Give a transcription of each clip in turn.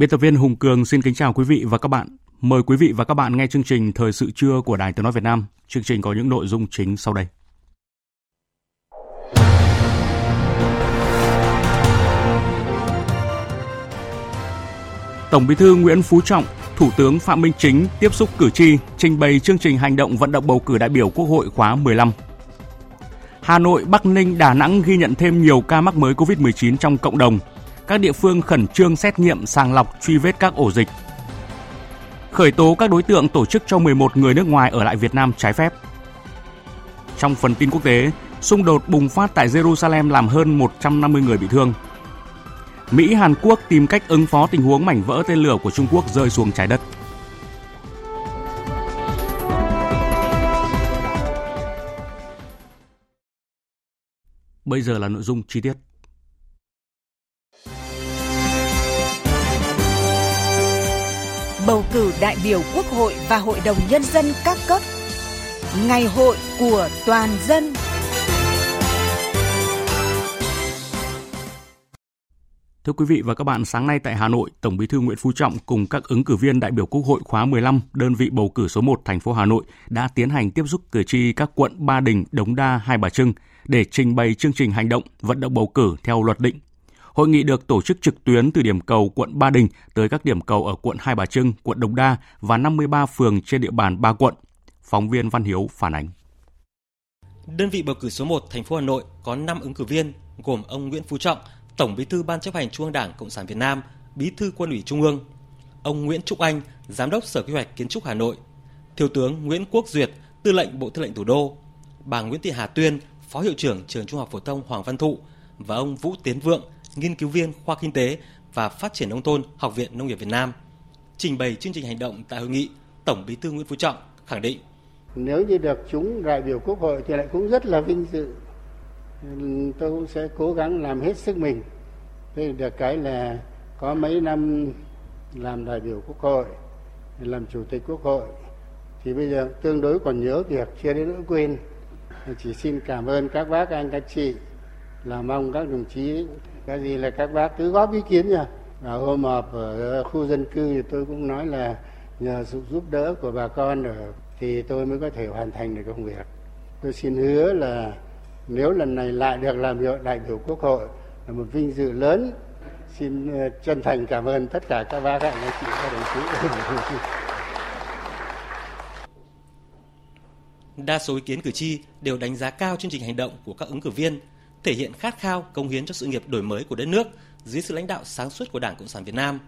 Biên tập viên Hùng Cường xin kính chào quý vị và các bạn. Mời quý vị và các bạn nghe chương trình Thời sự trưa của Đài Tiếng Nói Việt Nam. Chương trình có những nội dung chính sau đây. Tổng Bí thư Nguyễn Phú Trọng, Thủ tướng Phạm Minh Chính tiếp xúc cử tri, trình bày chương trình hành động vận động bầu cử đại biểu Quốc hội khóa 15. Hà Nội, Bắc Ninh, Đà Nẵng ghi nhận thêm nhiều ca mắc mới COVID-19 trong cộng đồng. Các địa phương khẩn trương xét nghiệm sàng lọc truy vết các ổ dịch. Khởi tố các đối tượng tổ chức cho 11 người nước ngoài ở lại Việt Nam trái phép. Trong phần tin quốc tế, xung đột bùng phát tại Jerusalem làm hơn 150 người bị thương. Mỹ Hàn Quốc tìm cách ứng phó tình huống mảnh vỡ tên lửa của Trung Quốc rơi xuống trái đất. Bây giờ là nội dung chi tiết. Bầu cử đại biểu Quốc hội và Hội đồng Nhân dân các cấp. Ngày hội của toàn dân. Thưa quý vị và các bạn, sáng nay tại Hà Nội, Tổng Bí thư Nguyễn Phú Trọng cùng các ứng cử viên đại biểu Quốc hội khóa 15, đơn vị bầu cử số 1 thành phố Hà Nội đã tiến hành tiếp xúc cử tri các quận Ba Đình, Đống Đa, Hai Bà Trưng để trình bày chương trình hành động vận động bầu cử theo luật định. Hội nghị được tổ chức trực tuyến từ điểm cầu quận Ba Đình tới các điểm cầu ở quận Hai Bà Trưng, quận Đống Đa và 53 phường trên địa bàn ba quận. Phóng viên Văn Hiếu phản ánh. Đơn vị bầu cử số 1 thành phố Hà Nội có 5 ứng cử viên gồm ông Nguyễn Phú Trọng, Tổng Bí thư Ban chấp hành Trung ương Đảng Cộng sản Việt Nam, Bí thư Quân ủy Trung ương, ông Nguyễn Trúc Anh, Giám đốc Sở Quy hoạch Kiến trúc Hà Nội, Thiếu tướng Nguyễn Quốc Duyệt, Tư lệnh Bộ Tư lệnh Thủ đô, bà Nguyễn Thị Hà Tuyên, Phó hiệu trưởng Trường Trung học phổ thông Hoàng Văn Thụ và ông Vũ Tiến Vượng, nghiên cứu viên khoa kinh tế và phát triển nông thôn Học viện Nông nghiệp Việt Nam. Trình bày chương trình hành động tại hội nghị, Tổng Bí thư Nguyễn Phú Trọng khẳng định. Nếu như được chúng đại biểu quốc hội thì lại cũng rất là vinh dự. Tôi cũng sẽ cố gắng làm hết sức mình. Thế được cái là có mấy năm làm đại biểu quốc hội làm chủ tịch quốc hội thì bây giờ tương đối còn nhớ việc chưa đến nỗi quên. Chỉ xin cảm ơn các bác anh các chị là mong các đồng chí cái gì là các bác cứ góp ý kiến nha. Và hôm họp ở khu dân cư thì tôi cũng nói là nhờ sự giúp đỡ của bà con ở thì tôi mới có thể hoàn thành được công việc. Tôi xin hứa là nếu lần này lại được làm hiệu đại biểu quốc hội là một vinh dự lớn. Xin ờ, chân thành cảm ơn tất cả các bác các chị các đồng chí. Đa số ý kiến cử tri đều đánh giá cao chương trình hành động của các ứng cử viên, thể hiện khát khao công hiến cho sự nghiệp đổi mới của đất nước dưới sự lãnh đạo sáng suốt của Đảng Cộng sản Việt Nam.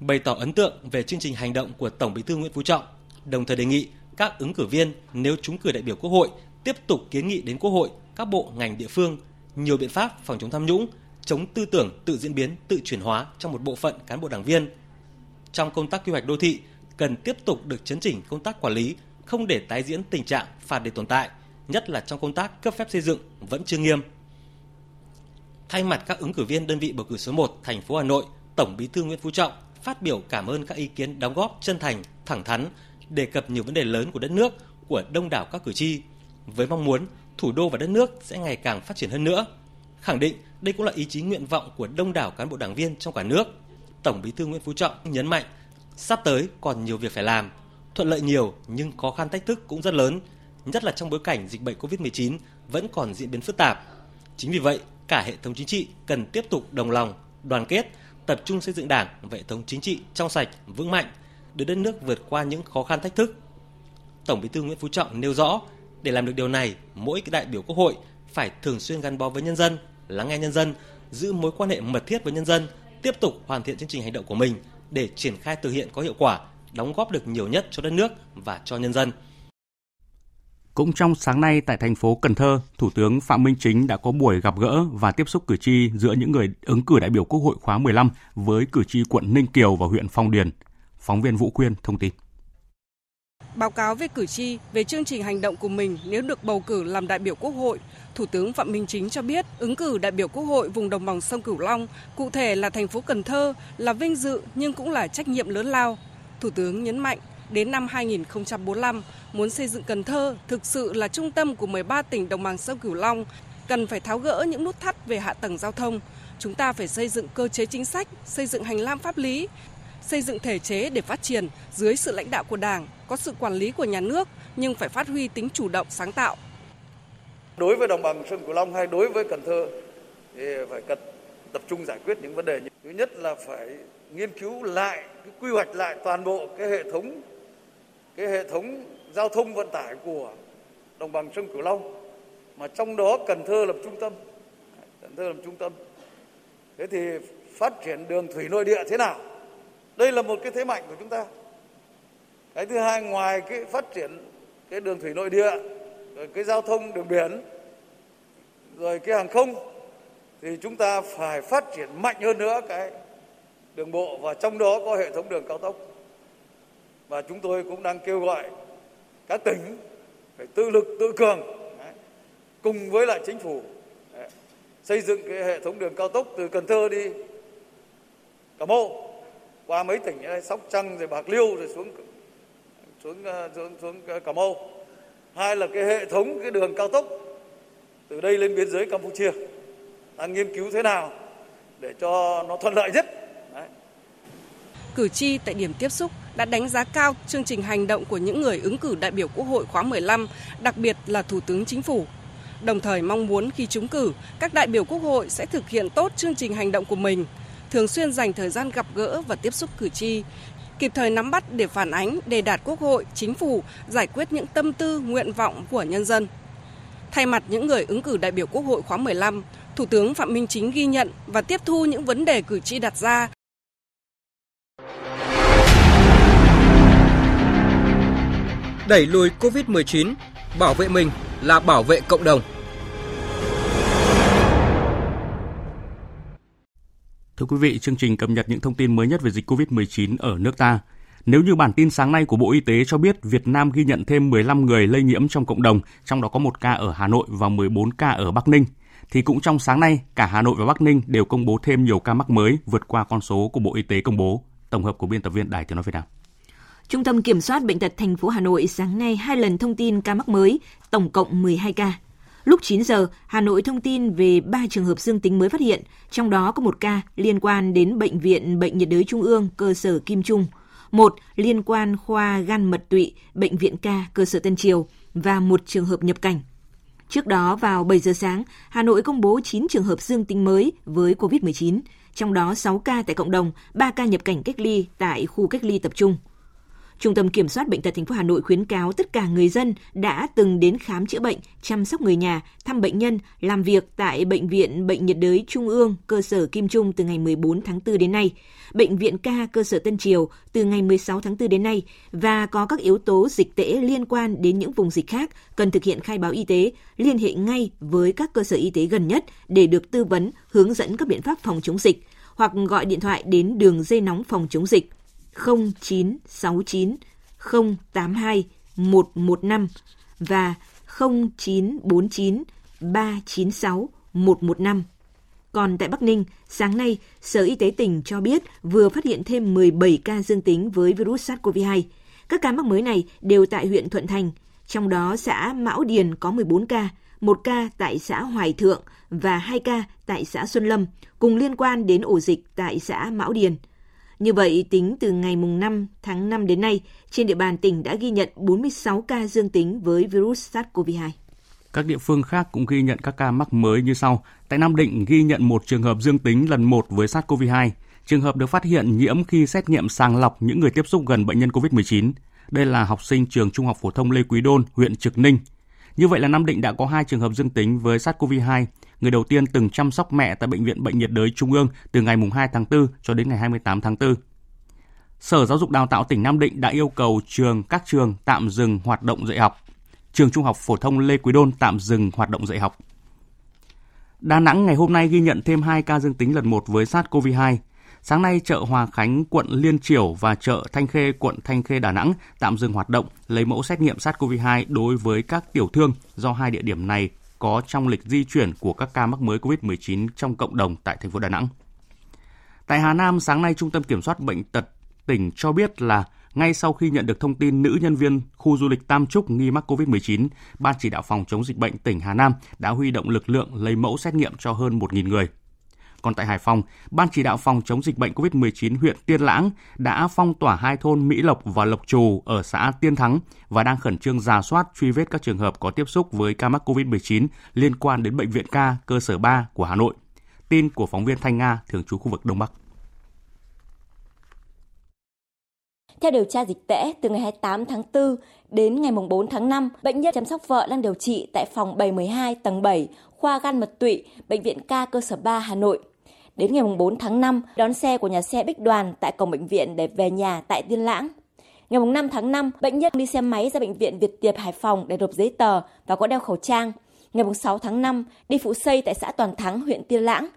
Bày tỏ ấn tượng về chương trình hành động của Tổng Bí thư Nguyễn Phú Trọng, đồng thời đề nghị các ứng cử viên nếu trúng cử đại biểu Quốc hội tiếp tục kiến nghị đến Quốc hội, các bộ ngành địa phương nhiều biện pháp phòng chống tham nhũng, chống tư tưởng tự diễn biến, tự chuyển hóa trong một bộ phận cán bộ đảng viên. Trong công tác quy hoạch đô thị, cần tiếp tục được chấn chỉnh công tác quản lý, không để tái diễn tình trạng phạt để tồn tại, nhất là trong công tác cấp phép xây dựng vẫn chưa nghiêm. Thay mặt các ứng cử viên đơn vị bầu cử số 1 thành phố Hà Nội, Tổng Bí thư Nguyễn Phú Trọng phát biểu cảm ơn các ý kiến đóng góp chân thành, thẳng thắn, đề cập nhiều vấn đề lớn của đất nước, của đông đảo các cử tri, với mong muốn thủ đô và đất nước sẽ ngày càng phát triển hơn nữa. Khẳng định đây cũng là ý chí nguyện vọng của đông đảo cán bộ đảng viên trong cả nước. Tổng Bí thư Nguyễn Phú Trọng nhấn mạnh, sắp tới còn nhiều việc phải làm, thuận lợi nhiều nhưng khó khăn thách thức cũng rất lớn, nhất là trong bối cảnh dịch bệnh COVID-19 vẫn còn diễn biến phức tạp. Chính vì vậy, cả hệ thống chính trị cần tiếp tục đồng lòng, đoàn kết, tập trung xây dựng Đảng và hệ thống chính trị trong sạch, vững mạnh, để đất nước vượt qua những khó khăn thách thức. Tổng Bí thư Nguyễn Phú Trọng nêu rõ, để làm được điều này, mỗi cái đại biểu Quốc hội phải thường xuyên gắn bó với nhân dân, lắng nghe nhân dân, giữ mối quan hệ mật thiết với nhân dân, tiếp tục hoàn thiện chương trình hành động của mình để triển khai thực hiện có hiệu quả, đóng góp được nhiều nhất cho đất nước và cho nhân dân. Cũng trong sáng nay tại thành phố Cần Thơ, Thủ tướng Phạm Minh Chính đã có buổi gặp gỡ và tiếp xúc cử tri giữa những người ứng cử đại biểu Quốc hội khóa 15 với cử tri quận Ninh Kiều và huyện Phong Điền. Phóng viên Vũ Quyên thông tin. Báo cáo với cử tri về chương trình hành động của mình nếu được bầu cử làm đại biểu Quốc hội, Thủ tướng Phạm Minh Chính cho biết ứng cử đại biểu Quốc hội vùng đồng bằng sông Cửu Long, cụ thể là thành phố Cần Thơ, là vinh dự nhưng cũng là trách nhiệm lớn lao. Thủ tướng nhấn mạnh đến năm 2045, muốn xây dựng Cần Thơ thực sự là trung tâm của 13 tỉnh đồng bằng sông Cửu Long, cần phải tháo gỡ những nút thắt về hạ tầng giao thông. Chúng ta phải xây dựng cơ chế chính sách, xây dựng hành lang pháp lý, xây dựng thể chế để phát triển dưới sự lãnh đạo của Đảng, có sự quản lý của nhà nước nhưng phải phát huy tính chủ động sáng tạo. Đối với đồng bằng sông Cửu Long hay đối với Cần Thơ thì phải cần tập trung giải quyết những vấn đề. Thứ nhất là phải nghiên cứu lại, quy hoạch lại toàn bộ cái hệ thống cái hệ thống giao thông vận tải của đồng bằng sông Cửu Long mà trong đó Cần Thơ làm trung tâm. Cần Thơ làm trung tâm. Thế thì phát triển đường thủy nội địa thế nào? Đây là một cái thế mạnh của chúng ta. Cái thứ hai, ngoài cái phát triển cái đường thủy nội địa, rồi cái giao thông đường biển, rồi cái hàng không, thì chúng ta phải phát triển mạnh hơn nữa cái đường bộ và trong đó có hệ thống đường cao tốc và chúng tôi cũng đang kêu gọi các tỉnh phải tự lực, tự cường cùng với lại chính phủ xây dựng cái hệ thống đường cao tốc từ Cần Thơ đi Cà Mau, qua mấy tỉnh như Sóc Trăng rồi Bạc Liêu rồi xuống xuống ờ, xuống xuống Cà Mau hai là cái hệ thống cái đường cao tốc từ đây lên biên giới Campuchia, đang nghiên cứu thế nào để cho nó thuận lợi nhất, Đấy. Cử tri tại điểm tiếp xúc đã đánh giá cao chương trình hành động của những người ứng cử đại biểu Quốc hội khóa 15, đặc biệt là Thủ tướng Chính phủ. Đồng thời mong muốn khi trúng cử, các đại biểu Quốc hội sẽ thực hiện tốt chương trình hành động của mình, thường xuyên dành thời gian gặp gỡ và tiếp xúc cử tri, kịp thời nắm bắt để phản ánh, đề đạt Quốc hội, Chính phủ giải quyết những tâm tư, nguyện vọng của nhân dân. Thay mặt những người ứng cử đại biểu Quốc hội khóa 15, Thủ tướng Phạm Minh Chính ghi nhận và tiếp thu những vấn đề cử tri đặt ra. Đẩy lùi COVID-19, bảo vệ mình là bảo vệ cộng đồng. Thưa quý vị, chương trình cập nhật những thông tin mới nhất về dịch COVID-19 ở nước ta. Nếu như bản tin sáng nay của Bộ Y tế cho biết Việt Nam ghi nhận thêm 15 người lây nhiễm trong cộng đồng, trong đó có một ca ở Hà Nội và 14 ca ở Bắc Ninh, thì cũng trong sáng nay, cả Hà Nội và Bắc Ninh đều công bố thêm nhiều ca mắc mới vượt qua con số của Bộ Y tế công bố. Tổng hợp của biên tập viên Đài Tiếng nói Việt Nam. Trung tâm Kiểm soát Bệnh tật thành phố Hà Nội sáng nay hai lần thông tin ca mắc mới, tổng cộng 12 ca. Lúc 9 giờ, Hà Nội thông tin về 3 trường hợp dương tính mới phát hiện, trong đó có một ca liên quan đến Bệnh viện Bệnh nhiệt đới Trung ương, cơ sở Kim Trung, một liên quan khoa gan mật tụy, Bệnh viện ca, cơ sở Tân Triều và một trường hợp nhập cảnh. Trước đó vào 7 giờ sáng, Hà Nội công bố 9 trường hợp dương tính mới với COVID-19, trong đó 6 ca tại cộng đồng, 3 ca nhập cảnh cách ly tại khu cách ly tập trung. Trung tâm Kiểm soát Bệnh tật thành phố Hà Nội khuyến cáo tất cả người dân đã từng đến khám chữa bệnh, chăm sóc người nhà, thăm bệnh nhân, làm việc tại Bệnh viện Bệnh nhiệt đới Trung ương, cơ sở Kim Trung từ ngày 14 tháng 4 đến nay, Bệnh viện ca cơ sở Tân Triều từ ngày 16 tháng 4 đến nay và có các yếu tố dịch tễ liên quan đến những vùng dịch khác cần thực hiện khai báo y tế, liên hệ ngay với các cơ sở y tế gần nhất để được tư vấn, hướng dẫn các biện pháp phòng chống dịch hoặc gọi điện thoại đến đường dây nóng phòng chống dịch. 0969 082 115 và 0949 396 115. Còn tại Bắc Ninh, sáng nay, Sở Y tế tỉnh cho biết vừa phát hiện thêm 17 ca dương tính với virus SARS-CoV-2. Các ca mắc mới này đều tại huyện Thuận Thành, trong đó xã Mão Điền có 14 ca, 1 ca tại xã Hoài Thượng và 2 ca tại xã Xuân Lâm, cùng liên quan đến ổ dịch tại xã Mão Điền. Như vậy, tính từ ngày 5 tháng 5 đến nay, trên địa bàn tỉnh đã ghi nhận 46 ca dương tính với virus SARS-CoV-2. Các địa phương khác cũng ghi nhận các ca mắc mới như sau. Tại Nam Định ghi nhận một trường hợp dương tính lần 1 với SARS-CoV-2. Trường hợp được phát hiện nhiễm khi xét nghiệm sàng lọc những người tiếp xúc gần bệnh nhân COVID-19. Đây là học sinh trường Trung học phổ thông Lê Quý Đôn, huyện Trực Ninh. Như vậy là Nam Định đã có hai trường hợp dương tính với SARS-CoV-2. Người đầu tiên từng chăm sóc mẹ tại Bệnh viện Bệnh nhiệt đới Trung ương từ ngày 2 tháng 4 cho đến ngày 28 tháng 4. Sở Giáo dục Đào tạo tỉnh Nam Định đã yêu cầu trường, các trường tạm dừng hoạt động dạy học. Trường Trung học phổ thông Lê Quý Đôn tạm dừng hoạt động dạy học. Đà Nẵng ngày hôm nay ghi nhận thêm 2 ca dương tính lần 1 với SARS-CoV-2. Sáng nay, chợ Hòa Khánh, quận Liên Triểu và chợ Thanh Khê, quận Thanh Khê, Đà Nẵng tạm dừng hoạt động, lấy mẫu xét nghiệm SARS-CoV-2 đối với các tiểu thương do hai địa điểm này có trong lịch di chuyển của các ca mắc mới COVID-19 trong cộng đồng tại thành phố Đà Nẵng. Tại Hà Nam, sáng nay, Trung tâm Kiểm soát Bệnh tật tỉnh cho biết là ngay sau khi nhận được thông tin nữ nhân viên khu du lịch Tam Trúc nghi mắc COVID-19, Ban chỉ đạo phòng chống dịch bệnh tỉnh Hà Nam đã huy động lực lượng lấy mẫu xét nghiệm cho hơn 1.000 người. Còn tại Hải Phòng, Ban chỉ đạo phòng chống dịch bệnh COVID-19 huyện Tiên Lãng đã phong tỏa hai thôn Mỹ Lộc và Lộc Trù ở xã Tiên Thắng và đang khẩn trương giả soát truy vết các trường hợp có tiếp xúc với ca mắc COVID-19 liên quan đến bệnh viện ca cơ sở 3 của Hà Nội. Tin của phóng viên Thanh Nga, thường trú khu vực Đông Bắc. Theo điều tra dịch tễ, từ ngày 28 tháng 4 đến ngày 4 tháng 5, bệnh nhân chăm sóc vợ đang điều trị tại phòng 712 tầng 7, khoa gan mật tụy, Bệnh viện ca cơ sở 3 Hà Nội. Đến ngày 4 tháng 5, đón xe của nhà xe Bích Đoàn tại cổng bệnh viện để về nhà tại Tiên Lãng. Ngày 5 tháng 5, bệnh nhân đi xe máy ra bệnh viện Việt Tiệp Hải Phòng để nộp giấy tờ và có đeo khẩu trang. Ngày 6 tháng 5, đi phụ xây tại xã Toàn Thắng, huyện Tiên Lãng.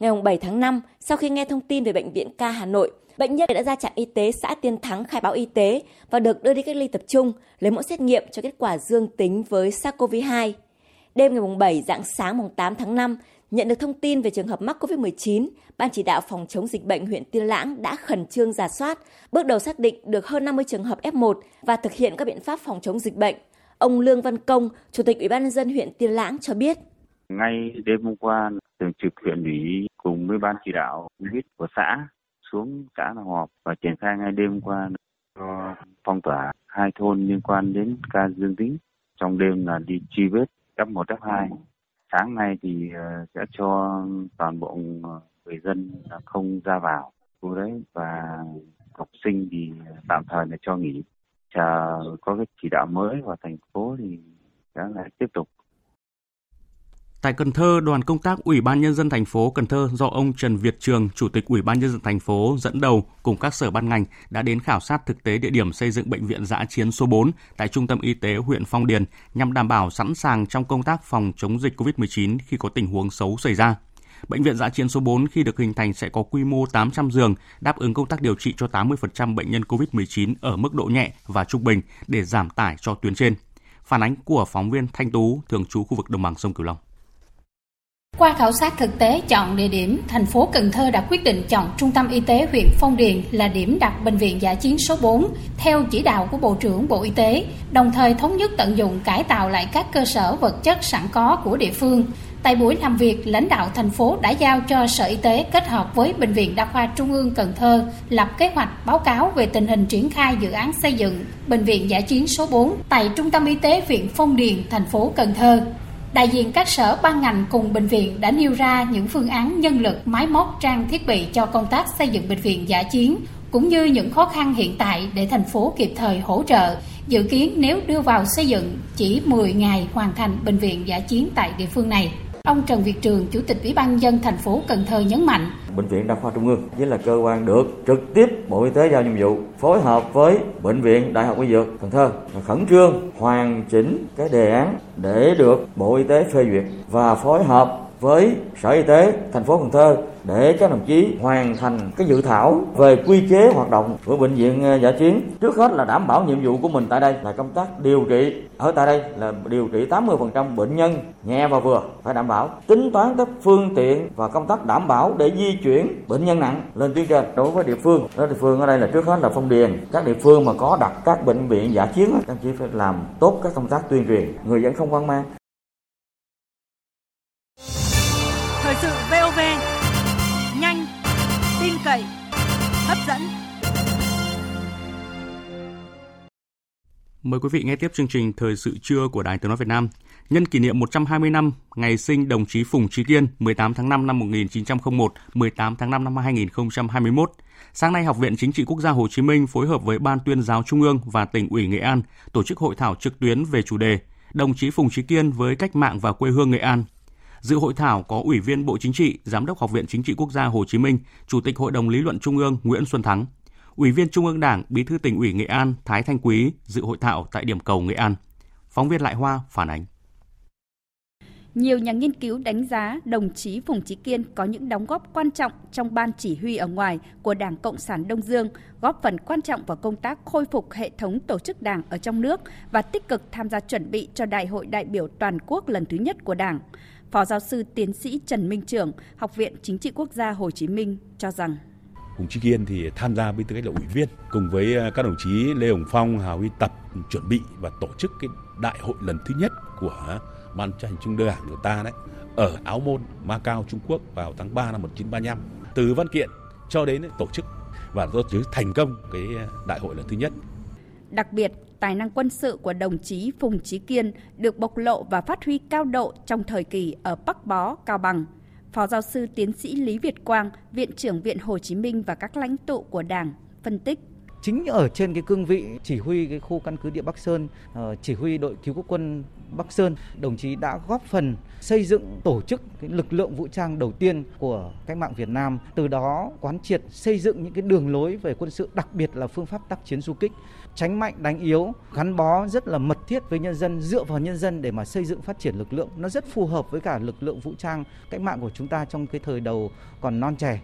Ngày 7 tháng 5, sau khi nghe thông tin về bệnh viện ca Hà Nội, bệnh nhân đã ra trạm y tế xã Tiên Thắng khai báo y tế và được đưa đi cách ly tập trung, lấy mẫu xét nghiệm cho kết quả dương tính với SARS-CoV-2. Đêm ngày 7 dạng sáng 8 tháng 5, nhận được thông tin về trường hợp mắc COVID-19, Ban chỉ đạo phòng chống dịch bệnh huyện Tiên Lãng đã khẩn trương giả soát, bước đầu xác định được hơn 50 trường hợp F1 và thực hiện các biện pháp phòng chống dịch bệnh. Ông Lương Văn Công, Chủ tịch Ủy ban nhân dân huyện Tiên Lãng cho biết. Ngay đêm hôm qua, thường trực huyện ủy cùng với ban chỉ đạo COVID của xã xuống xã là họp và triển khai ngay đêm qua cho phong tỏa hai thôn liên quan đến ca dương tính. Trong đêm là đi truy vết F1, F2. Sáng nay thì ờ, sẽ cho toàn bộ ờ, người dân không ra vào khu đấy và học sinh thì tạm thời là cho nghỉ. Chờ có cái chỉ đạo mới vào thành phố thì sẽ lại tiếp tục Tại Cần Thơ, đoàn công tác Ủy ban nhân dân thành phố Cần Thơ do ông Trần Việt Trường, Chủ tịch Ủy ban nhân dân thành phố dẫn đầu cùng các sở ban ngành đã đến khảo sát thực tế địa điểm xây dựng bệnh viện giã chiến số 4 tại Trung tâm Y tế huyện Phong Điền nhằm đảm bảo sẵn sàng trong công tác phòng chống dịch COVID-19 khi có tình huống xấu xảy ra. Bệnh viện giã chiến số 4 khi được hình thành sẽ có quy mô 800 giường, đáp ứng công tác điều trị cho 80% bệnh nhân COVID-19 ở mức độ nhẹ và trung bình để giảm tải cho tuyến trên. Phản ánh của phóng viên Thanh Tú, thường trú khu vực đồng bằng sông Cửu Long. Qua khảo sát thực tế chọn địa điểm, thành phố Cần Thơ đã quyết định chọn Trung tâm Y tế huyện Phong Điền là điểm đặt bệnh viện giả chiến số 4 theo chỉ đạo của Bộ trưởng Bộ Y tế, đồng thời thống nhất tận dụng cải tạo lại các cơ sở vật chất sẵn có của địa phương. Tại buổi làm việc, lãnh đạo thành phố đã giao cho Sở Y tế kết hợp với Bệnh viện Đa khoa Trung ương Cần Thơ lập kế hoạch báo cáo về tình hình triển khai dự án xây dựng Bệnh viện giả chiến số 4 tại Trung tâm Y tế huyện Phong Điền, thành phố Cần Thơ. Đại diện các sở ban ngành cùng bệnh viện đã nêu ra những phương án nhân lực, máy móc, trang thiết bị cho công tác xây dựng bệnh viện giả chiến, cũng như những khó khăn hiện tại để thành phố kịp thời hỗ trợ. Dự kiến nếu đưa vào xây dựng chỉ 10 ngày hoàn thành bệnh viện giả chiến tại địa phương này. Ông Trần Việt Trường, Chủ tịch Ủy ban dân thành phố Cần Thơ nhấn mạnh. Bệnh viện Đa khoa Trung ương với là cơ quan được trực tiếp Bộ Y tế giao nhiệm vụ phối hợp với Bệnh viện Đại học Y Dược Cần Thơ và khẩn trương hoàn chỉnh cái đề án để được Bộ Y tế phê duyệt và phối hợp với Sở Y tế thành phố Cần Thơ để các đồng chí hoàn thành cái dự thảo về quy chế hoạt động của bệnh viện ờ, giả chiến. Trước hết là đảm bảo nhiệm vụ của mình tại đây là công tác điều trị. Ở tại đây là điều trị 80% bệnh nhân nhẹ và vừa, phải đảm bảo. Tính toán các phương tiện và công tác đảm bảo để di chuyển bệnh nhân nặng lên tuyến trên đối với địa phương. Đó địa phương ở đây là trước hết là phong điền. Các địa phương mà có đặt các bệnh viện giả chiến các chỉ phải làm tốt các công tác tuyên truyền. Người dân không hoang mang. Sự VOV nhanh, tin cậy, hấp dẫn. Mời quý vị nghe tiếp chương trình Thời sự trưa của Đài Tiếng Nói Việt Nam. Nhân kỷ niệm 120 năm ngày sinh đồng chí Phùng Trí Kiên 18 tháng 5 năm 1901, 18 tháng 5 năm 2021. Sáng nay, Học viện Chính trị Quốc gia Hồ Chí Minh phối hợp với Ban tuyên giáo Trung ương và tỉnh ủy Nghệ An tổ chức hội thảo trực tuyến về chủ đề đồng chí Phùng Trí Kiên với cách mạng và quê hương Nghệ An. Dự hội thảo có Ủy viên Bộ Chính trị, Giám đốc Học viện Chính trị Quốc gia Hồ Chí Minh, Chủ tịch Hội đồng Lý luận Trung ương Nguyễn Xuân Thắng, Ủy viên Trung ương Đảng, Bí thư tỉnh ủy Nghệ An Thái Thanh Quý dự hội thảo tại điểm cầu Nghệ An. Phóng viên Lại Hoa phản ánh. Nhiều nhà nghiên cứu đánh giá đồng chí Phùng Chí Kiên có những đóng góp quan trọng trong ban chỉ huy ở ngoài của Đảng Cộng sản Đông Dương, góp phần quan trọng vào công tác khôi phục hệ thống tổ chức đảng ở trong nước và tích cực tham gia chuẩn bị cho Đại hội đại biểu toàn quốc lần thứ nhất của Đảng. Phó giáo sư tiến sĩ Trần Minh Trưởng, Học viện Chính trị Quốc gia Hồ Chí Minh cho rằng Phùng Trí Kiên thì tham gia với tư cách là ủy viên cùng với ờ, các đồng chí Lê Hồng Phong, Hà Huy Tập chuẩn bị và tổ chức cái đại hội lần thứ nhất của ban chấp hành trung đảng của ta đấy ở Áo Môn, Macau, Trung Quốc vào tháng 3 năm 1935. Từ văn kiện cho đến tổ chức và tổ chức thành công cái đại hội lần thứ nhất. Đặc biệt, tài năng quân sự của đồng chí Phùng Chí Kiên được bộc lộ và phát huy cao độ trong thời kỳ ở Bắc Bó, Cao Bằng. Phó giáo sư tiến sĩ Lý Việt Quang, Viện trưởng Viện Hồ Chí Minh và các lãnh tụ của Đảng phân tích chính ở trên cái cương vị chỉ huy cái khu căn cứ địa Bắc Sơn, ờ, chỉ huy đội cứu quốc quân Bắc Sơn, đồng chí đã góp phần xây dựng tổ chức cái lực lượng vũ trang đầu tiên của cách mạng Việt Nam, từ đó quán triệt xây dựng những cái đường lối về quân sự, đặc biệt là phương pháp tác chiến du kích, tránh mạnh đánh yếu, gắn bó rất là mật thiết với nhân dân, dựa vào nhân dân để mà xây dựng phát triển lực lượng. Nó rất phù hợp với cả lực lượng vũ trang cách mạng của chúng ta trong cái thời đầu còn non trẻ.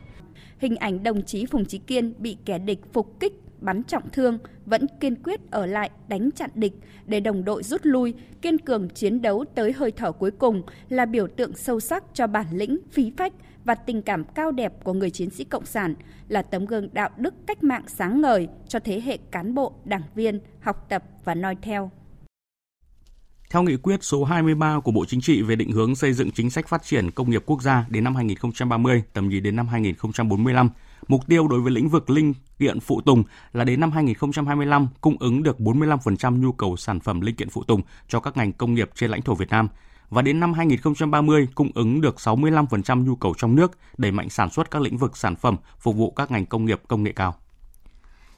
Hình ảnh đồng chí Phùng Chí Kiên bị kẻ địch phục kích bắn trọng thương vẫn kiên quyết ở lại đánh chặn địch để đồng đội rút lui, kiên cường chiến đấu tới hơi thở cuối cùng là biểu tượng sâu sắc cho bản lĩnh, phí phách và tình cảm cao đẹp của người chiến sĩ cộng sản, là tấm gương đạo đức cách mạng sáng ngời cho thế hệ cán bộ, đảng viên học tập và noi theo. Theo nghị quyết số 23 của Bộ Chính trị về định hướng xây dựng chính sách phát triển công nghiệp quốc gia đến năm 2030, tầm nhìn đến năm 2045, Mục tiêu đối với lĩnh vực linh kiện phụ tùng là đến năm 2025 cung ứng được 45% nhu cầu sản phẩm linh kiện phụ tùng cho các ngành công nghiệp trên lãnh thổ Việt Nam và đến năm 2030 cung ứng được 65% nhu cầu trong nước, đẩy mạnh sản xuất các lĩnh vực sản phẩm phục vụ các ngành công nghiệp công nghệ cao.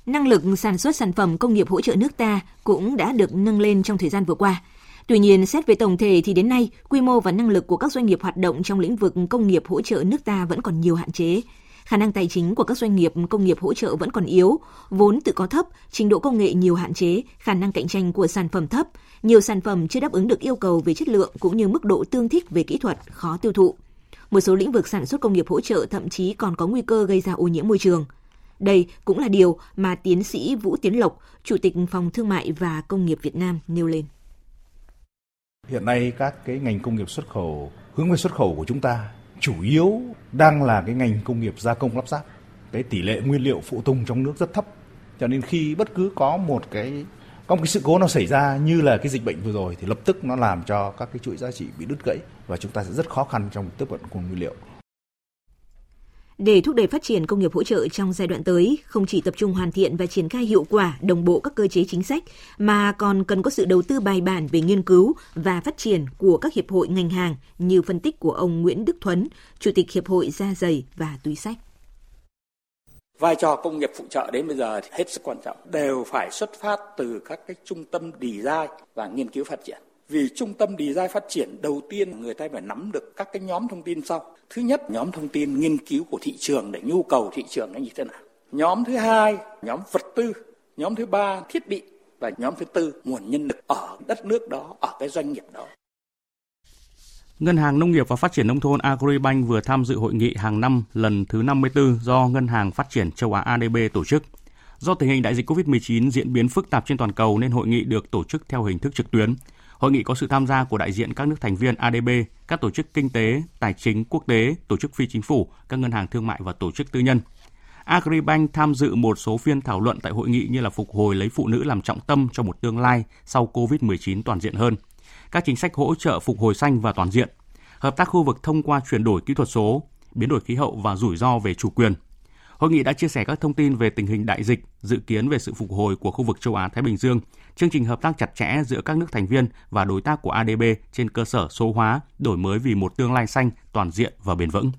Năng lực sản xuất sản phẩm công nghiệp hỗ trợ nước ta cũng đã được nâng lên trong thời gian vừa qua. Tuy nhiên, xét về tổng thể thì đến nay, quy mô và năng lực của các doanh nghiệp hoạt động trong lĩnh vực công nghiệp hỗ trợ nước ta vẫn còn nhiều hạn chế. Khả năng tài chính của các doanh nghiệp công nghiệp hỗ trợ vẫn còn yếu, vốn tự có thấp, trình độ công nghệ nhiều hạn chế, khả năng cạnh tranh của sản phẩm thấp, nhiều sản phẩm chưa đáp ứng được yêu cầu về chất lượng cũng như mức độ tương thích về kỹ thuật, khó tiêu thụ. Một số lĩnh vực sản xuất công nghiệp hỗ trợ thậm chí còn có nguy cơ gây ra ô nhiễm môi trường. Đây cũng là điều mà tiến sĩ Vũ Tiến Lộc, Chủ tịch Phòng Thương mại và Công nghiệp Việt Nam nêu lên. Hiện nay các cái ngành công nghiệp xuất khẩu hướng về xuất khẩu của chúng ta chủ yếu đang là cái ngành công nghiệp gia công lắp ráp. Cái tỷ lệ nguyên liệu phụ tùng trong nước rất thấp. Cho nên khi bất cứ có một cái, có một cái sự cố nó xảy ra như là cái dịch bệnh vừa rồi thì lập tức nó làm cho các cái chuỗi giá trị bị đứt gãy và chúng ta sẽ rất khó khăn trong tiếp cận nguồn nguyên liệu để thúc đẩy phát triển công nghiệp hỗ trợ trong giai đoạn tới, không chỉ tập trung hoàn thiện và triển khai hiệu quả đồng bộ các cơ chế chính sách, mà còn cần có sự đầu tư bài bản về nghiên cứu và phát triển của các hiệp hội ngành hàng như phân tích của ông Nguyễn Đức Thuấn, Chủ tịch Hiệp hội Da giày và Túi sách. Vai trò công nghiệp phụ trợ đến bây giờ thì hết sức quan trọng, đều phải xuất phát từ các cái trung tâm design và nghiên cứu phát triển vì trung tâm design phát triển, đầu tiên người ta phải nắm được các cái nhóm thông tin sau. Thứ nhất, nhóm thông tin nghiên cứu của thị trường để nhu cầu thị trường nó như thế nào. Nhóm thứ hai, nhóm vật tư. Nhóm thứ ba, thiết bị. Và nhóm thứ tư, nguồn nhân lực ở đất nước đó, ở cái doanh nghiệp đó. Ngân hàng Nông nghiệp và Phát triển Nông thôn Agribank vừa tham dự hội nghị hàng năm lần thứ 54 do Ngân hàng Phát triển châu Á ADB tổ chức. Do tình hình đại dịch COVID-19 diễn biến phức tạp trên toàn cầu nên hội nghị được tổ chức theo hình thức trực tuyến. Hội nghị có sự tham gia của đại diện các nước thành viên ADB, các tổ chức kinh tế, tài chính quốc tế, tổ chức phi chính phủ, các ngân hàng thương mại và tổ chức tư nhân. Agribank tham dự một số phiên thảo luận tại hội nghị như là phục hồi lấy phụ nữ làm trọng tâm cho một tương lai sau COVID-19 toàn diện hơn, các chính sách hỗ trợ phục hồi xanh và toàn diện, hợp tác khu vực thông qua chuyển đổi kỹ thuật số, biến đổi khí hậu và rủi ro về chủ quyền – Hội nghị đã chia sẻ các thông tin về tình hình đại dịch, dự kiến về sự phục hồi của khu vực châu Á Thái Bình Dương, chương trình hợp tác chặt chẽ giữa các nước thành viên và đối tác của ADB trên cơ sở số hóa, đổi mới vì một tương lai xanh, toàn diện và bền vững.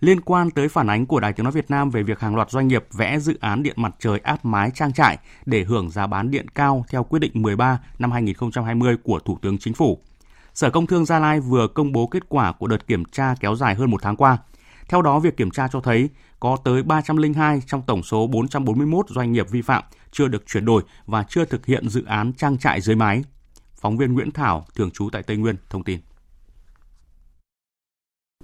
liên quan tới phản ánh của Đài Tiếng Nói Việt Nam về việc hàng loạt doanh nghiệp vẽ dự án điện mặt trời áp mái trang trại để hưởng giá bán điện cao theo quyết định 13 năm 2020 của Thủ tướng Chính phủ. Sở Công Thương Gia Lai vừa công bố kết quả của đợt kiểm tra kéo dài hơn một tháng qua. Theo đó, việc kiểm tra cho thấy có tới 302 trong tổng số 441 doanh nghiệp vi phạm chưa được chuyển đổi và chưa thực hiện dự án trang trại dưới mái. Phóng viên Nguyễn Thảo, thường trú tại Tây Nguyên, thông tin.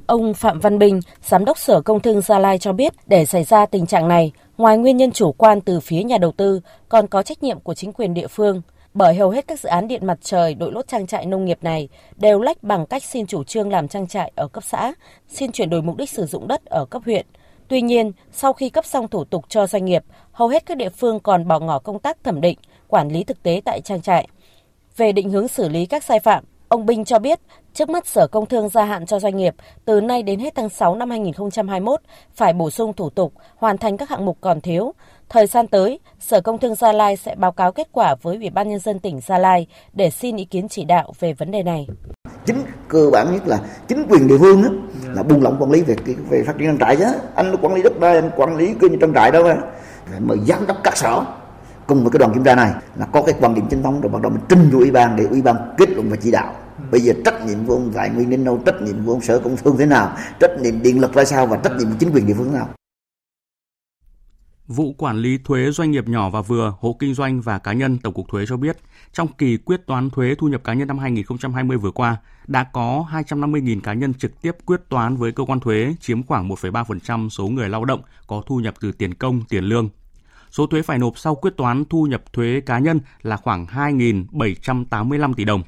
Ông Phạm Văn Bình, Giám đốc Sở Công Thương Gia Lai cho biết để xảy ra tình trạng này, ngoài nguyên nhân chủ quan từ phía nhà đầu tư, còn có trách nhiệm của chính quyền địa phương. Bởi hầu hết các dự án điện mặt trời đội lốt trang trại nông nghiệp này đều lách bằng cách xin chủ trương làm trang trại ở cấp xã, xin chuyển đổi mục đích sử dụng đất ở cấp huyện. Tuy nhiên, sau khi cấp xong thủ tục cho doanh nghiệp, hầu hết các địa phương còn bỏ ngỏ công tác thẩm định, quản lý thực tế tại trang trại. Về định hướng xử lý các sai phạm, Ông Bình cho biết, trước mắt Sở Công Thương gia hạn cho doanh nghiệp từ nay đến hết tháng 6 năm 2021 phải bổ sung thủ tục, hoàn thành các hạng mục còn thiếu. Thời gian tới, Sở Công Thương Gia Lai sẽ báo cáo kết quả với Ủy ban Nhân dân tỉnh Gia Lai để xin ý kiến chỉ đạo về vấn đề này. Chính cơ bản nhất là chính quyền địa phương đó, là buông lỏng quản lý về về phát triển trang trại chứ. Anh quản lý đất đai, anh quản lý cái trang trại đâu mà. Mời giám đốc các sở cùng với cái đoàn kiểm tra này là có cái quan điểm chính thống rồi bắt đầu mình trình cho ủy ban để ủy ban kết luận và chỉ đạo bây giờ trách nhiệm của ông Tài Nguyên đến đâu trách nhiệm của ông Sở Công Thương thế nào trách nhiệm điện lực ra sao và trách nhiệm của chính quyền địa phương thế nào Vụ quản lý thuế doanh nghiệp nhỏ và vừa, hộ kinh doanh và cá nhân Tổng cục Thuế cho biết, trong kỳ quyết toán thuế thu nhập cá nhân năm 2020 vừa qua, đã có 250.000 cá nhân trực tiếp quyết toán với cơ quan thuế, chiếm khoảng 1,3% số người lao động có thu nhập từ tiền công, tiền lương, Số thuế phải nộp sau quyết toán thu nhập thuế cá nhân là khoảng 2.785 tỷ đồng.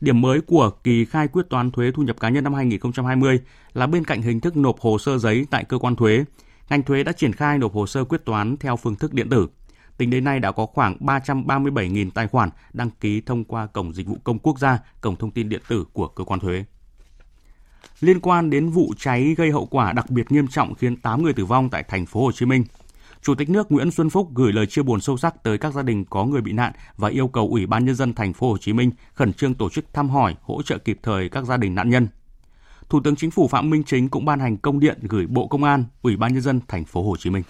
Điểm mới của kỳ khai quyết toán thuế thu nhập cá nhân năm 2020 là bên cạnh hình thức nộp hồ sơ giấy tại cơ quan thuế, ngành thuế đã triển khai nộp hồ sơ quyết toán theo phương thức điện tử. Tính đến nay đã có khoảng 337.000 tài khoản đăng ký thông qua Cổng Dịch vụ Công Quốc gia, Cổng Thông tin Điện tử của cơ quan thuế. Liên quan đến vụ cháy gây hậu quả đặc biệt nghiêm trọng khiến 8 người tử vong tại thành phố Hồ Chí Minh, Chủ tịch nước Nguyễn Xuân Phúc gửi lời chia buồn sâu sắc tới các gia đình có người bị nạn và yêu cầu Ủy ban nhân dân thành phố Hồ Chí Minh khẩn trương tổ chức thăm hỏi, hỗ trợ kịp thời các gia đình nạn nhân. Thủ tướng Chính phủ Phạm Minh Chính cũng ban hành công điện gửi Bộ Công an, Ủy ban nhân dân thành phố Hồ Chí Minh.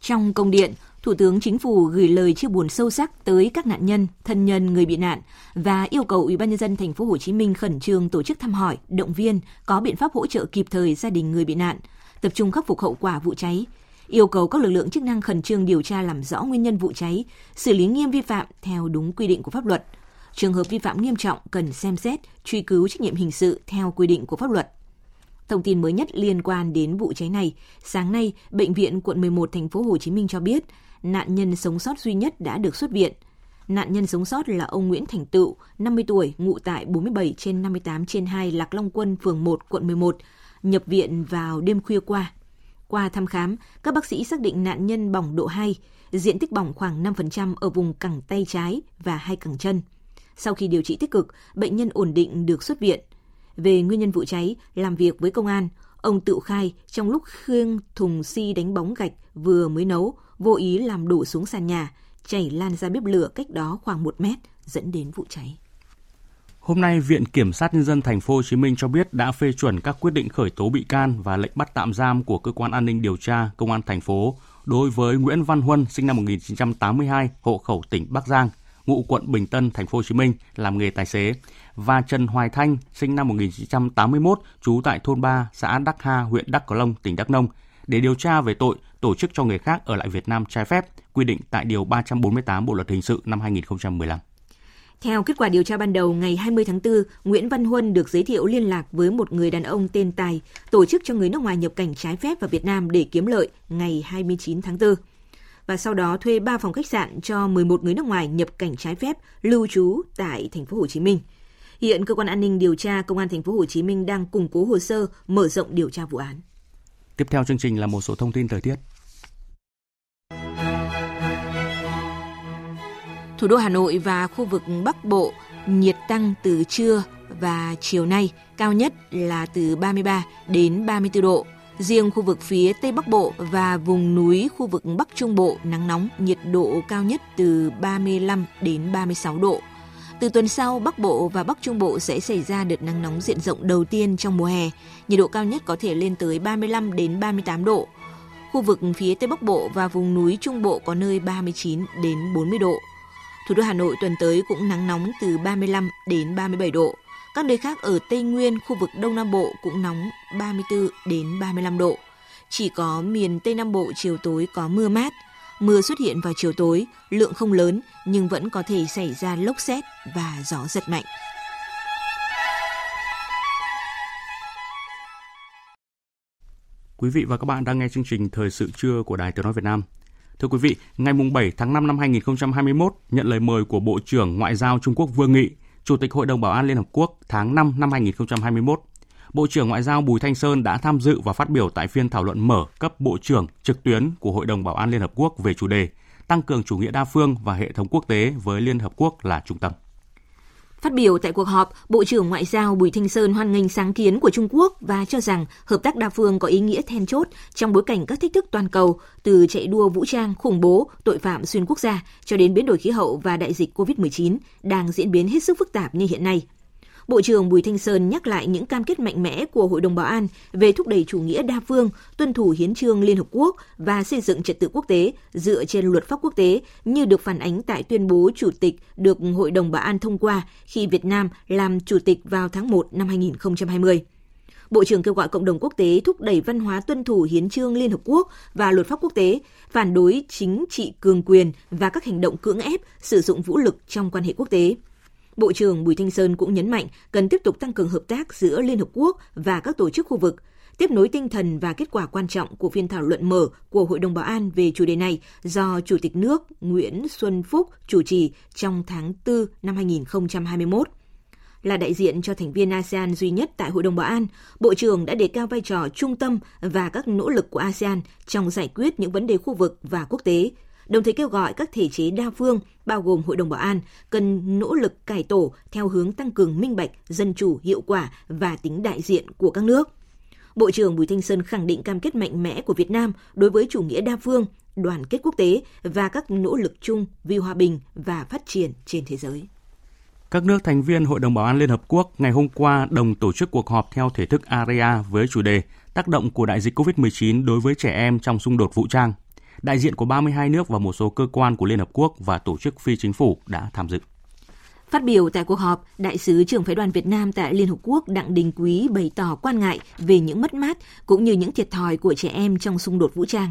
Trong công điện, Thủ tướng Chính phủ gửi lời chia buồn sâu sắc tới các nạn nhân, thân nhân người bị nạn và yêu cầu Ủy ban nhân dân thành phố Hồ Chí Minh khẩn trương tổ chức thăm hỏi, động viên, có biện pháp hỗ trợ kịp thời gia đình người bị nạn, tập trung khắc phục hậu quả vụ cháy, yêu cầu các lực lượng chức năng khẩn trương điều tra làm rõ nguyên nhân vụ cháy, xử lý nghiêm vi phạm theo đúng quy định của pháp luật. Trường hợp vi phạm nghiêm trọng cần xem xét, truy cứu trách nhiệm hình sự theo quy định của pháp luật. Thông tin mới nhất liên quan đến vụ cháy này, sáng nay, bệnh viện quận 11 thành phố Hồ Chí Minh cho biết, nạn nhân sống sót duy nhất đã được xuất viện. Nạn nhân sống sót là ông Nguyễn Thành Tựu, 50 tuổi, ngụ tại 47 trên 58 trên 2 Lạc Long Quân, phường 1, quận 11, nhập viện vào đêm khuya qua qua thăm khám, các bác sĩ xác định nạn nhân bỏng độ 2, diện tích bỏng khoảng 5% ở vùng cẳng tay trái và hai cẳng chân. Sau khi điều trị tích cực, bệnh nhân ổn định được xuất viện. Về nguyên nhân vụ cháy, làm việc với công an, ông tự khai trong lúc khiêng thùng xi đánh bóng gạch vừa mới nấu, vô ý làm đổ xuống sàn nhà, chảy lan ra bếp lửa cách đó khoảng 1 mét, dẫn đến vụ cháy. Hôm nay, Viện Kiểm sát Nhân dân Thành phố Hồ Chí Minh cho biết đã phê chuẩn các quyết định khởi tố bị can và lệnh bắt tạm giam của cơ quan an ninh điều tra Công an thành phố đối với Nguyễn Văn Huân, sinh năm 1982, hộ khẩu tỉnh Bắc Giang, ngụ quận Bình Tân, Thành phố Hồ Chí Minh, làm nghề tài xế, và Trần Hoài Thanh, sinh năm 1981, trú tại thôn 3, xã Đắc Ha, huyện Đắc Cờ Long, tỉnh Đắk Nông, để điều tra về tội tổ chức cho người khác ở lại Việt Nam trái phép, quy định tại Điều 348 Bộ Luật Hình sự năm 2015. Theo kết quả điều tra ban đầu, ngày 20 tháng 4, Nguyễn Văn Huân được giới thiệu liên lạc với một người đàn ông tên Tài, tổ chức cho người nước ngoài nhập cảnh trái phép vào Việt Nam để kiếm lợi ngày 29 tháng 4. Và sau đó thuê 3 phòng khách sạn cho 11 người nước ngoài nhập cảnh trái phép lưu trú tại thành phố Hồ Chí Minh. Hiện cơ quan an ninh điều tra công an thành phố Hồ Chí Minh đang củng cố hồ sơ, mở rộng điều tra vụ án. Tiếp theo chương trình là một số thông tin thời tiết. Thủ đô Hà Nội và khu vực Bắc Bộ nhiệt tăng từ trưa và chiều nay, cao nhất là từ 33 đến 34 độ. Riêng khu vực phía Tây Bắc Bộ và vùng núi khu vực Bắc Trung Bộ nắng nóng, nhiệt độ cao nhất từ 35 đến 36 độ. Từ tuần sau, Bắc Bộ và Bắc Trung Bộ sẽ xảy ra đợt nắng nóng diện rộng đầu tiên trong mùa hè. Nhiệt độ cao nhất có thể lên tới 35 đến 38 độ. Khu vực phía Tây Bắc Bộ và vùng núi Trung Bộ có nơi 39 đến 40 độ. Thủ đô Hà Nội tuần tới cũng nắng nóng từ 35 đến 37 độ. Các nơi khác ở Tây Nguyên, khu vực Đông Nam Bộ cũng nóng 34 đến 35 độ. Chỉ có miền Tây Nam Bộ chiều tối có mưa mát. Mưa xuất hiện vào chiều tối, lượng không lớn nhưng vẫn có thể xảy ra lốc xét và gió giật mạnh. Quý vị và các bạn đang nghe chương trình Thời sự trưa của Đài Tiếng Nói Việt Nam. Thưa quý vị, ngày 7 tháng 5 năm 2021, nhận lời mời của Bộ trưởng Ngoại giao Trung Quốc Vương Nghị, Chủ tịch Hội đồng Bảo an Liên Hợp Quốc tháng 5 năm 2021, Bộ trưởng Ngoại giao Bùi Thanh Sơn đã tham dự và phát biểu tại phiên thảo luận mở cấp Bộ trưởng trực tuyến của Hội đồng Bảo an Liên Hợp Quốc về chủ đề tăng cường chủ nghĩa đa phương và hệ thống quốc tế với Liên Hợp Quốc là trung tâm. Phát biểu tại cuộc họp, Bộ trưởng Ngoại giao Bùi Thanh Sơn hoan nghênh sáng kiến của Trung Quốc và cho rằng hợp tác đa phương có ý nghĩa then chốt trong bối cảnh các thách thức toàn cầu từ chạy đua vũ trang, khủng bố, tội phạm xuyên quốc gia cho đến biến đổi khí hậu và đại dịch COVID-19 đang diễn biến hết sức phức tạp như hiện nay. Bộ trưởng Bùi Thanh Sơn nhắc lại những cam kết mạnh mẽ của Hội đồng Bảo an về thúc đẩy chủ nghĩa đa phương, tuân thủ hiến trương Liên Hợp Quốc và xây dựng trật tự quốc tế dựa trên luật pháp quốc tế như được phản ánh tại tuyên bố chủ tịch được Hội đồng Bảo an thông qua khi Việt Nam làm chủ tịch vào tháng 1 năm 2020. Bộ trưởng kêu gọi cộng đồng quốc tế thúc đẩy văn hóa tuân thủ hiến trương Liên Hợp Quốc và luật pháp quốc tế, phản đối chính trị cường quyền và các hành động cưỡng ép sử dụng vũ lực trong quan hệ quốc tế. Bộ trưởng Bùi Thanh Sơn cũng nhấn mạnh cần tiếp tục tăng cường hợp tác giữa Liên Hợp Quốc và các tổ chức khu vực, tiếp nối tinh thần và kết quả quan trọng của phiên thảo luận mở của Hội đồng Bảo an về chủ đề này do Chủ tịch nước Nguyễn Xuân Phúc chủ trì trong tháng 4 năm 2021. Là đại diện cho thành viên ASEAN duy nhất tại Hội đồng Bảo an, Bộ trưởng đã đề cao vai trò trung tâm và các nỗ lực của ASEAN trong giải quyết những vấn đề khu vực và quốc tế, đồng thời kêu gọi các thể chế đa phương, bao gồm Hội đồng Bảo an, cần nỗ lực cải tổ theo hướng tăng cường minh bạch, dân chủ, hiệu quả và tính đại diện của các nước. Bộ trưởng Bùi Thanh Sơn khẳng định cam kết mạnh mẽ của Việt Nam đối với chủ nghĩa đa phương, đoàn kết quốc tế và các nỗ lực chung vì hòa bình và phát triển trên thế giới. Các nước thành viên Hội đồng Bảo an Liên Hợp Quốc ngày hôm qua đồng tổ chức cuộc họp theo thể thức AREA với chủ đề tác động của đại dịch COVID-19 đối với trẻ em trong xung đột vũ trang đại diện của 32 nước và một số cơ quan của Liên Hợp Quốc và tổ chức phi chính phủ đã tham dự. Phát biểu tại cuộc họp, Đại sứ trưởng phái đoàn Việt Nam tại Liên Hợp Quốc Đặng Đình Quý bày tỏ quan ngại về những mất mát cũng như những thiệt thòi của trẻ em trong xung đột vũ trang,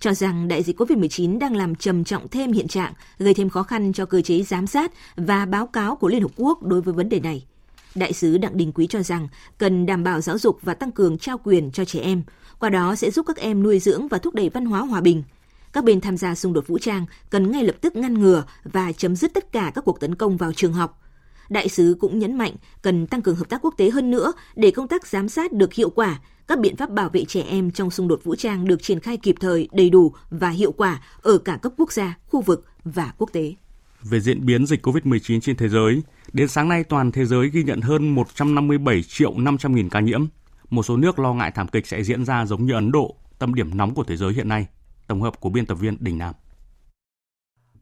cho rằng đại dịch COVID-19 đang làm trầm trọng thêm hiện trạng, gây thêm khó khăn cho cơ chế giám sát và báo cáo của Liên Hợp Quốc đối với vấn đề này. Đại sứ Đặng Đình Quý cho rằng cần đảm bảo giáo dục và tăng cường trao quyền cho trẻ em, qua đó sẽ giúp các em nuôi dưỡng và thúc đẩy văn hóa hòa bình – các bên tham gia xung đột vũ trang cần ngay lập tức ngăn ngừa và chấm dứt tất cả các cuộc tấn công vào trường học. Đại sứ cũng nhấn mạnh cần tăng cường hợp tác quốc tế hơn nữa để công tác giám sát được hiệu quả, các biện pháp bảo vệ trẻ em trong xung đột vũ trang được triển khai kịp thời, đầy đủ và hiệu quả ở cả cấp quốc gia, khu vực và quốc tế. Về diễn biến dịch COVID-19 trên thế giới, đến sáng nay toàn thế giới ghi nhận hơn 157 triệu 500 nghìn ca nhiễm. Một số nước lo ngại thảm kịch sẽ diễn ra giống như Ấn Độ, tâm điểm nóng của thế giới hiện nay. Tổng hợp của biên tập viên Đình Nam.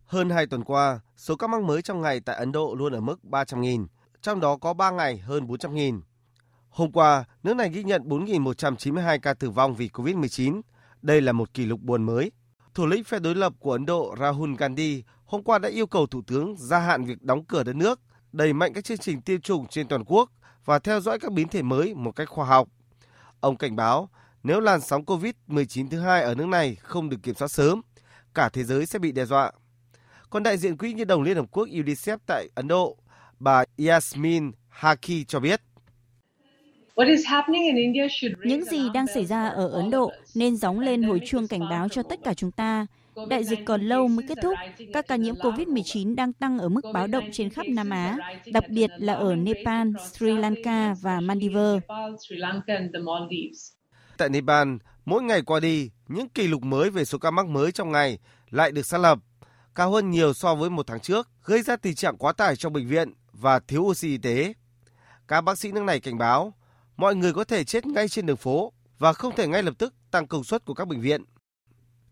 Hơn 2 tuần qua, số ca mắc mới trong ngày tại Ấn Độ luôn ở mức 300.000, trong đó có 3 ngày hơn 400.000. Hôm qua, nước này ghi nhận 4.192 ca tử vong vì COVID-19. Đây là một kỷ lục buồn mới. Thủ lĩnh phe đối lập của Ấn Độ Rahul Gandhi hôm qua đã yêu cầu Thủ tướng gia hạn việc đóng cửa đất nước, đẩy mạnh các chương trình tiêm chủng trên toàn quốc và theo dõi các biến thể mới một cách khoa học. Ông cảnh báo nếu làn sóng COVID-19 thứ hai ở nước này không được kiểm soát sớm, cả thế giới sẽ bị đe dọa. Còn đại diện Quỹ Nhi đồng Liên Hợp Quốc UNICEF tại Ấn Độ, bà Yasmin Haki cho biết. Những gì đang xảy ra ở Ấn Độ nên gióng lên hồi chuông cảnh báo cho tất cả chúng ta. Đại dịch còn lâu mới kết thúc, các ca nhiễm COVID-19 đang tăng ở mức báo động trên khắp Nam Á, đặc biệt là ở Nepal, Sri Lanka và Maldives. Tại Nepal, mỗi ngày qua đi, những kỷ lục mới về số ca mắc mới trong ngày lại được xác lập, cao hơn nhiều so với một tháng trước, gây ra tình trạng quá tải trong bệnh viện và thiếu oxy y tế. Các bác sĩ nước này cảnh báo, mọi người có thể chết ngay trên đường phố và không thể ngay lập tức tăng công suất của các bệnh viện.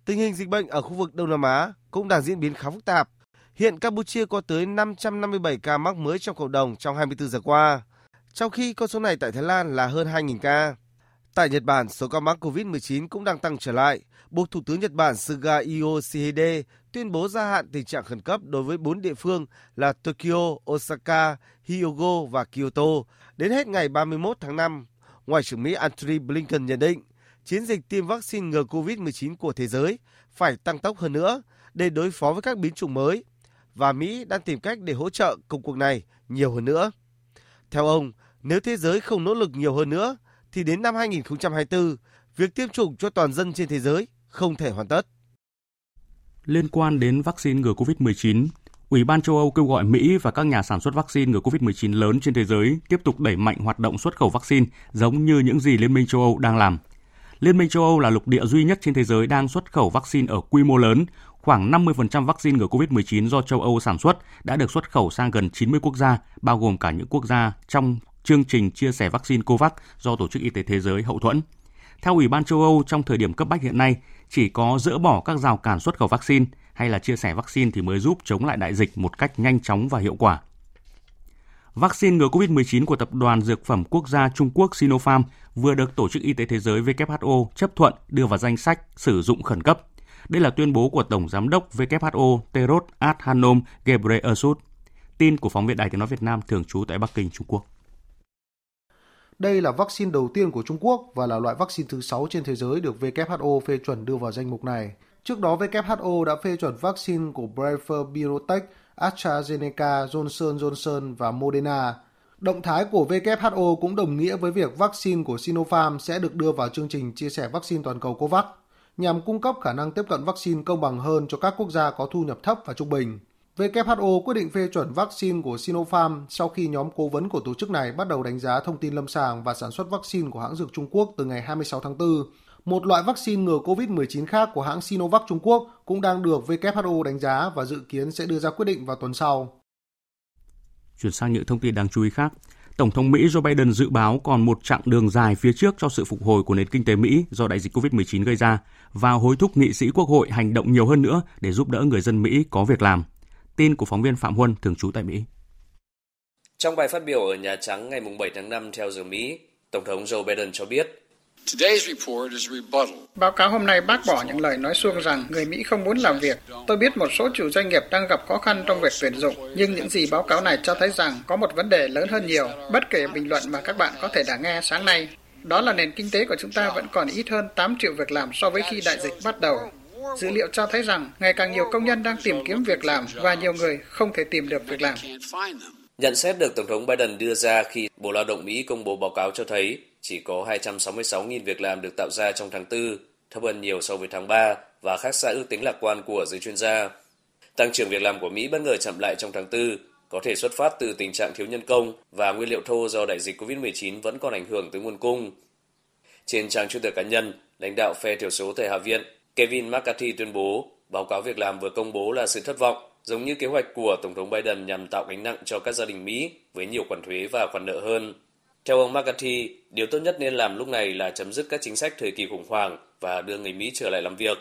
Tình hình dịch bệnh ở khu vực Đông Nam Á cũng đang diễn biến khá phức tạp Hiện Campuchia có tới 557 ca mắc mới trong cộng đồng trong 24 giờ qua, trong khi con số này tại Thái Lan là hơn 2.000 ca. Tại Nhật Bản, số ca mắc COVID-19 cũng đang tăng trở lại, buộc Thủ tướng Nhật Bản Suga Yoshihide tuyên bố gia hạn tình trạng khẩn cấp đối với bốn địa phương là Tokyo, Osaka, Hyogo và Kyoto đến hết ngày 31 tháng 5. Ngoại trưởng Mỹ Antony Blinken nhận định, chiến dịch tiêm vaccine ngừa COVID-19 của thế giới phải tăng tốc hơn nữa để đối phó với các biến chủng mới và Mỹ đang tìm cách để hỗ trợ công cuộc này nhiều hơn nữa. Theo ông, nếu thế giới không nỗ lực nhiều hơn nữa, thì đến năm 2024, việc tiêm chủng cho toàn dân trên thế giới không thể hoàn tất. Liên quan đến vaccine ngừa COVID-19, Ủy ban châu Âu kêu gọi Mỹ và các nhà sản xuất vaccine ngừa COVID-19 lớn trên thế giới tiếp tục đẩy mạnh hoạt động xuất khẩu vaccine giống như những gì Liên minh châu Âu đang làm. Liên minh châu Âu là lục địa duy nhất trên thế giới đang xuất khẩu vaccine ở quy mô lớn. Khoảng 50% vaccine ngừa COVID-19 do châu Âu sản xuất đã được xuất khẩu sang gần 90 quốc gia, bao gồm cả những quốc gia trong chương trình chia sẻ vaccine COVAX do Tổ chức Y tế Thế giới hậu thuẫn. Theo Ủy ban châu Âu, trong thời điểm cấp bách hiện nay, chỉ có dỡ bỏ các rào cản xuất khẩu vaccine hay là chia sẻ vaccine thì mới giúp chống lại đại dịch một cách nhanh chóng và hiệu quả. Vaccine ngừa COVID-19 của Tập đoàn Dược phẩm Quốc gia Trung Quốc Sinopharm vừa được Tổ chức Y tế Thế giới WHO chấp thuận đưa vào danh sách sử dụng khẩn cấp. Đây là tuyên bố của Tổng Giám đốc WHO Tedros Adhanom Ghebreyesus. Tin của phóng viên Đài Tiếng Nói Việt Nam thường trú tại Bắc Kinh, Trung Quốc. Đây là vaccine đầu tiên của Trung Quốc và là loại vaccine thứ 6 trên thế giới được WHO phê chuẩn đưa vào danh mục này. Trước đó, WHO đã phê chuẩn vaccine của Pfizer Biotech, AstraZeneca, Johnson Johnson và Moderna. Động thái của WHO cũng đồng nghĩa với việc vaccine của Sinopharm sẽ được đưa vào chương trình chia sẻ vaccine toàn cầu COVAX, nhằm cung cấp khả năng tiếp cận vaccine công bằng hơn cho các quốc gia có thu nhập thấp và trung bình. WHO quyết định phê chuẩn vaccine của Sinopharm sau khi nhóm cố vấn của tổ chức này bắt đầu đánh giá thông tin lâm sàng và sản xuất vaccine của hãng dược Trung Quốc từ ngày 26 tháng 4. Một loại vaccine ngừa COVID-19 khác của hãng Sinovac Trung Quốc cũng đang được WHO đánh giá và dự kiến sẽ đưa ra quyết định vào tuần sau. Chuyển sang những thông tin đáng chú ý khác. Tổng thống Mỹ Joe Biden dự báo còn một chặng đường dài phía trước cho sự phục hồi của nền kinh tế Mỹ do đại dịch COVID-19 gây ra và hối thúc nghị sĩ quốc hội hành động nhiều hơn nữa để giúp đỡ người dân Mỹ có việc làm. Tin của phóng viên Phạm Huân thường trú tại Mỹ. Trong bài phát biểu ở Nhà Trắng ngày 7 tháng 5 theo giờ Mỹ, Tổng thống Joe Biden cho biết Báo cáo hôm nay bác bỏ những lời nói suông rằng người Mỹ không muốn làm việc. Tôi biết một số chủ doanh nghiệp đang gặp khó khăn trong việc tuyển dụng, nhưng những gì báo cáo này cho thấy rằng có một vấn đề lớn hơn nhiều, bất kể bình luận mà các bạn có thể đã nghe sáng nay. Đó là nền kinh tế của chúng ta vẫn còn ít hơn 8 triệu việc làm so với khi đại dịch bắt đầu. Dữ liệu cho thấy rằng ngày càng nhiều công nhân đang tìm kiếm việc làm và nhiều người không thể tìm được việc làm. Nhận xét được Tổng thống Biden đưa ra khi Bộ Lao động Mỹ công bố báo cáo cho thấy chỉ có 266.000 việc làm được tạo ra trong tháng 4, thấp hơn nhiều so với tháng 3 và khác xa ước tính lạc quan của giới chuyên gia. Tăng trưởng việc làm của Mỹ bất ngờ chậm lại trong tháng 4, có thể xuất phát từ tình trạng thiếu nhân công và nguyên liệu thô do đại dịch COVID-19 vẫn còn ảnh hưởng tới nguồn cung. Trên trang Twitter cá nhân, lãnh đạo phe thiểu số tại Hạ viện Kevin McCarthy tuyên bố báo cáo việc làm vừa công bố là sự thất vọng, giống như kế hoạch của Tổng thống Biden nhằm tạo gánh nặng cho các gia đình Mỹ với nhiều khoản thuế và khoản nợ hơn. Theo ông McCarthy, điều tốt nhất nên làm lúc này là chấm dứt các chính sách thời kỳ khủng hoảng và đưa người Mỹ trở lại làm việc.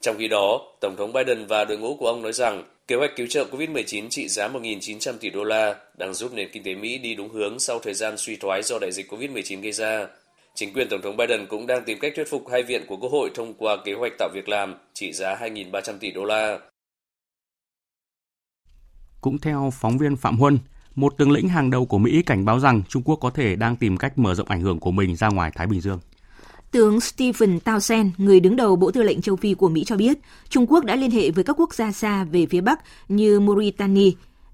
Trong khi đó, Tổng thống Biden và đội ngũ của ông nói rằng kế hoạch cứu trợ COVID-19 trị giá 1.900 tỷ đô la đang giúp nền kinh tế Mỹ đi đúng hướng sau thời gian suy thoái do đại dịch COVID-19 gây ra. Chính quyền Tổng thống Biden cũng đang tìm cách thuyết phục hai viện của Quốc hội thông qua kế hoạch tạo việc làm trị giá 2.300 tỷ đô la. Cũng theo phóng viên Phạm Huân, một tướng lĩnh hàng đầu của Mỹ cảnh báo rằng Trung Quốc có thể đang tìm cách mở rộng ảnh hưởng của mình ra ngoài Thái Bình Dương. Tướng Stephen Townsend, người đứng đầu Bộ Tư lệnh châu Phi của Mỹ cho biết, Trung Quốc đã liên hệ với các quốc gia xa về phía Bắc như Mauritania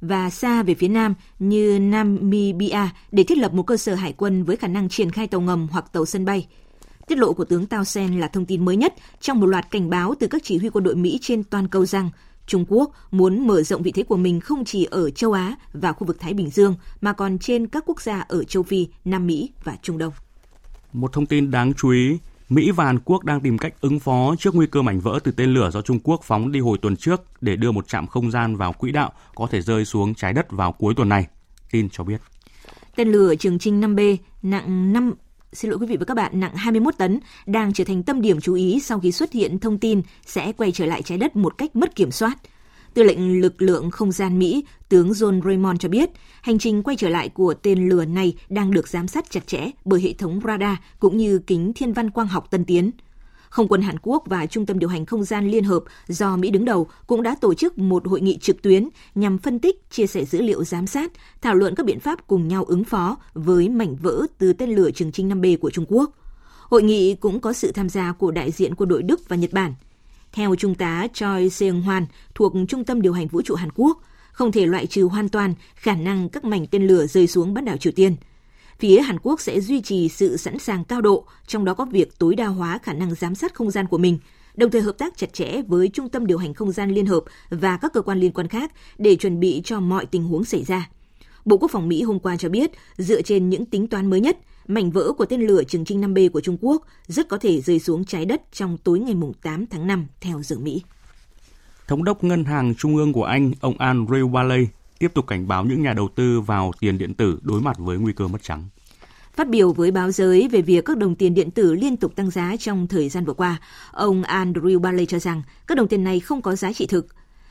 và xa về phía Nam như Namibia để thiết lập một cơ sở hải quân với khả năng triển khai tàu ngầm hoặc tàu sân bay. Tiết lộ của tướng Townsend là thông tin mới nhất trong một loạt cảnh báo từ các chỉ huy quân đội Mỹ trên toàn cầu rằng Trung Quốc muốn mở rộng vị thế của mình không chỉ ở châu Á và khu vực Thái Bình Dương mà còn trên các quốc gia ở châu Phi, Nam Mỹ và Trung Đông. Một thông tin đáng chú ý, Mỹ và Hàn Quốc đang tìm cách ứng phó trước nguy cơ mảnh vỡ từ tên lửa do Trung Quốc phóng đi hồi tuần trước để đưa một trạm không gian vào quỹ đạo có thể rơi xuống trái đất vào cuối tuần này. Tin cho biết. Tên lửa Trường Trinh 5B nặng 5 xin lỗi quý vị và các bạn, nặng 21 tấn, đang trở thành tâm điểm chú ý sau khi xuất hiện thông tin sẽ quay trở lại trái đất một cách mất kiểm soát. Tư lệnh lực lượng không gian Mỹ, tướng John Raymond cho biết, hành trình quay trở lại của tên lửa này đang được giám sát chặt chẽ bởi hệ thống radar cũng như kính thiên văn quang học tân tiến. Không quân Hàn Quốc và Trung tâm điều hành không gian liên hợp do Mỹ đứng đầu cũng đã tổ chức một hội nghị trực tuyến nhằm phân tích, chia sẻ dữ liệu giám sát, thảo luận các biện pháp cùng nhau ứng phó với mảnh vỡ từ tên lửa Trường Trinh 5B của Trung Quốc. Hội nghị cũng có sự tham gia của đại diện quân đội Đức và Nhật Bản. Theo Trung tá Choi Seung-hwan thuộc Trung tâm điều hành vũ trụ Hàn Quốc, không thể loại trừ hoàn toàn khả năng các mảnh tên lửa rơi xuống bán đảo Triều Tiên. Phía Hàn Quốc sẽ duy trì sự sẵn sàng cao độ, trong đó có việc tối đa hóa khả năng giám sát không gian của mình, đồng thời hợp tác chặt chẽ với Trung tâm điều hành không gian liên hợp và các cơ quan liên quan khác để chuẩn bị cho mọi tình huống xảy ra. Bộ Quốc phòng Mỹ hôm qua cho biết, dựa trên những tính toán mới nhất, mảnh vỡ của tên lửa Trường Trinh 5B của Trung Quốc rất có thể rơi xuống trái đất trong tối ngày 8 tháng 5 theo giờ Mỹ. Thống đốc Ngân hàng Trung ương của Anh, ông Andrew Waley, tiếp tục cảnh báo những nhà đầu tư vào tiền điện tử đối mặt với nguy cơ mất trắng. Phát biểu với báo giới về việc các đồng tiền điện tử liên tục tăng giá trong thời gian vừa qua, ông Andrew Bailey cho rằng các đồng tiền này không có giá trị thực.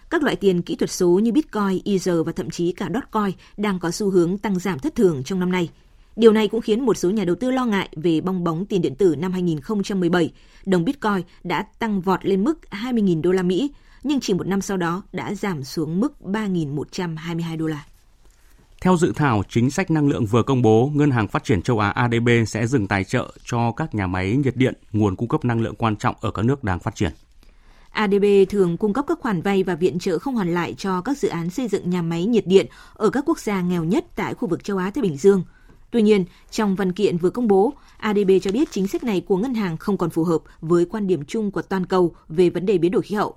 Các loại tiền kỹ thuật số như Bitcoin, Ether và thậm chí cả Dogecoin đang có xu hướng tăng giảm thất thường trong năm nay. Điều này cũng khiến một số nhà đầu tư lo ngại về bong bóng tiền điện tử năm 2017. Đồng Bitcoin đã tăng vọt lên mức 20.000 đô la Mỹ, nhưng chỉ một năm sau đó đã giảm xuống mức 3.122 đô la. Theo dự thảo chính sách năng lượng vừa công bố, Ngân hàng Phát triển châu Á ADB sẽ dừng tài trợ cho các nhà máy nhiệt điện, nguồn cung cấp năng lượng quan trọng ở các nước đang phát triển. ADB thường cung cấp các khoản vay và viện trợ không hoàn lại cho các dự án xây dựng nhà máy nhiệt điện ở các quốc gia nghèo nhất tại khu vực châu Á Thái Bình Dương. Tuy nhiên, trong văn kiện vừa công bố, ADB cho biết chính sách này của ngân hàng không còn phù hợp với quan điểm chung của toàn cầu về vấn đề biến đổi khí hậu.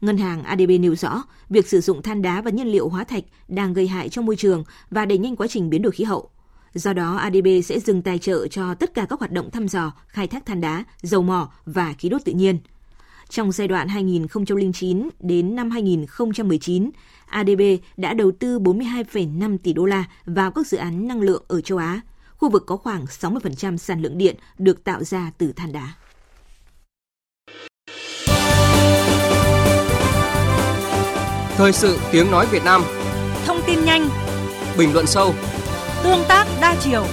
Ngân hàng ADB nêu rõ, việc sử dụng than đá và nhiên liệu hóa thạch đang gây hại cho môi trường và đẩy nhanh quá trình biến đổi khí hậu. Do đó, ADB sẽ dừng tài trợ cho tất cả các hoạt động thăm dò, khai thác than đá, dầu mỏ và khí đốt tự nhiên. Trong giai đoạn 2009 đến năm 2019, ADB đã đầu tư 42,5 tỷ đô la vào các dự án năng lượng ở châu Á, khu vực có khoảng 60% sản lượng điện được tạo ra từ than đá. Thời sự tiếng nói Việt Nam. Thông tin nhanh. Bình luận sâu. Tương tác đa chiều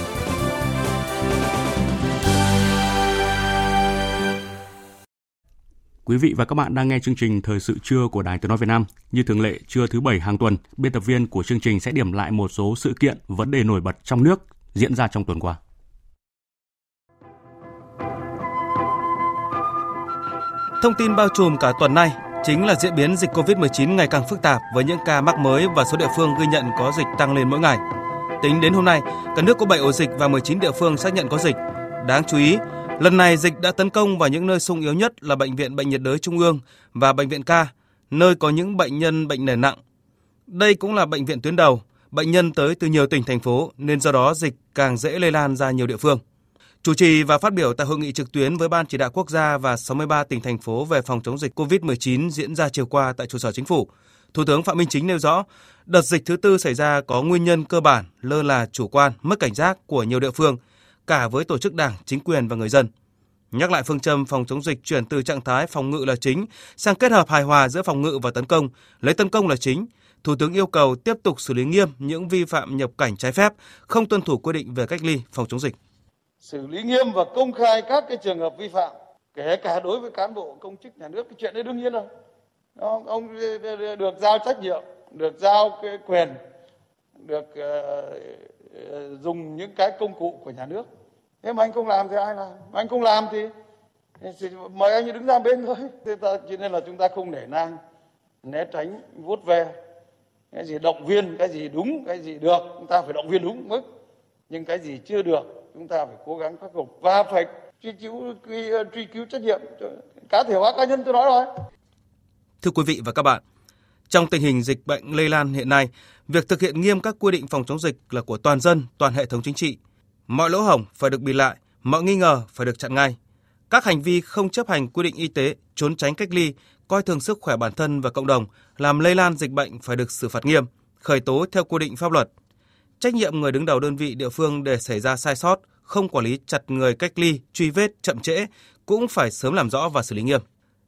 Quý vị và các bạn đang nghe chương trình Thời sự trưa của Đài Tiếng Nói Việt Nam. Như thường lệ, trưa thứ Bảy hàng tuần, biên tập viên của chương trình sẽ điểm lại một số sự kiện, vấn đề nổi bật trong nước diễn ra trong tuần qua. Thông tin bao trùm cả tuần nay chính là diễn biến dịch COVID-19 ngày càng phức tạp với những ca mắc mới và số địa phương ghi nhận có dịch tăng lên mỗi ngày. Tính đến hôm nay, cả nước có 7 ổ dịch và 19 địa phương xác nhận có dịch. Đáng chú ý, lần này dịch đã tấn công vào những nơi sung yếu nhất là bệnh viện Bệnh nhiệt đới Trung ương và bệnh viện Ca, nơi có những bệnh nhân bệnh nền nặng. Đây cũng là bệnh viện tuyến đầu, bệnh nhân tới từ nhiều tỉnh thành phố nên do đó dịch càng dễ lây lan ra nhiều địa phương. Chủ trì và phát biểu tại hội nghị trực tuyến với Ban chỉ đạo quốc gia và 63 tỉnh thành phố về phòng chống dịch COVID-19 diễn ra chiều qua tại trụ sở chính phủ, Thủ tướng Phạm Minh Chính nêu rõ, đợt dịch thứ tư xảy ra có nguyên nhân cơ bản lơ là chủ quan, mất cảnh giác của nhiều địa phương, cả với tổ chức đảng, chính quyền và người dân. Nhắc lại phương châm phòng chống dịch chuyển từ trạng thái phòng ngự là chính sang kết hợp hài hòa giữa phòng ngự và tấn công, lấy tấn công là chính. Thủ tướng yêu cầu tiếp tục xử lý nghiêm những vi phạm nhập cảnh trái phép, không tuân thủ quy định về cách ly, phòng chống dịch xử lý nghiêm và công khai các cái trường hợp vi phạm kể cả đối với cán bộ công chức nhà nước cái chuyện đấy đương nhiên rồi ông, ông được giao trách nhiệm được giao cái quyền được uh, Ờ, dùng những cái công cụ của nhà nước. Thế mà anh không làm thì ai làm? Mà anh không làm thì, thì mời anh đứng ra bên thôi. Thế ta, cho nên là chúng ta không để nang né tránh vuốt ve. Cái gì động viên cái gì đúng cái gì được chúng ta phải động viên đúng mức. Nhưng cái gì chưa được chúng ta phải cố gắng khắc phục và phải truy cứu truy ờ, cứu trách nhiệm cá thể hóa cá nhân tôi nói rồi. Thưa quý vị và các bạn, trong tình hình dịch bệnh lây lan hiện nay, việc thực hiện nghiêm các quy định phòng chống dịch là của toàn dân, toàn hệ thống chính trị. Mọi lỗ hổng phải được bịt lại, mọi nghi ngờ phải được chặn ngay. Các hành vi không chấp hành quy định y tế, trốn tránh cách ly, coi thường sức khỏe bản thân và cộng đồng, làm lây lan dịch bệnh phải được xử phạt nghiêm, khởi tố theo quy định pháp luật – Trách nhiệm người đứng đầu đơn vị địa phương để xảy ra sai sót, không quản lý chặt người cách ly, truy vết chậm trễ cũng phải sớm làm rõ và xử lý nghiêm.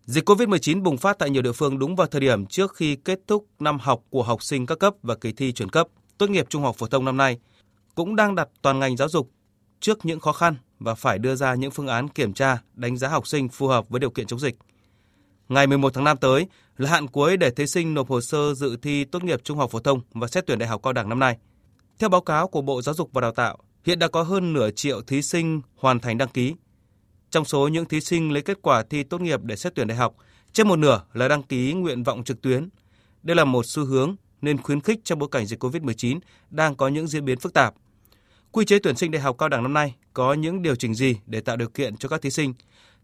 Dịch COVID-19 bùng phát tại nhiều địa phương đúng vào thời điểm trước khi kết thúc năm học của học sinh các cấp và kỳ thi chuyển cấp tốt nghiệp trung học phổ thông năm nay cũng đang đặt toàn ngành giáo dục trước những khó khăn và phải đưa ra những phương án kiểm tra, đánh giá học sinh phù hợp với điều kiện chống dịch. Ngày 11 tháng 5 tới là hạn cuối để thí sinh nộp hồ sơ dự thi tốt nghiệp trung học phổ thông và xét tuyển đại học cao đẳng năm nay. Theo báo cáo của Bộ Giáo dục và Đào tạo, hiện đã có hơn nửa triệu thí sinh hoàn thành đăng ký. Trong số những thí sinh lấy kết quả thi tốt nghiệp để xét tuyển đại học, trên một nửa là đăng ký nguyện vọng trực tuyến. Đây là một xu hướng nên khuyến khích trong bối cảnh dịch COVID-19 đang có những diễn biến phức tạp. Quy chế tuyển sinh đại học cao đẳng năm nay có những điều chỉnh gì để tạo điều kiện cho các thí sinh?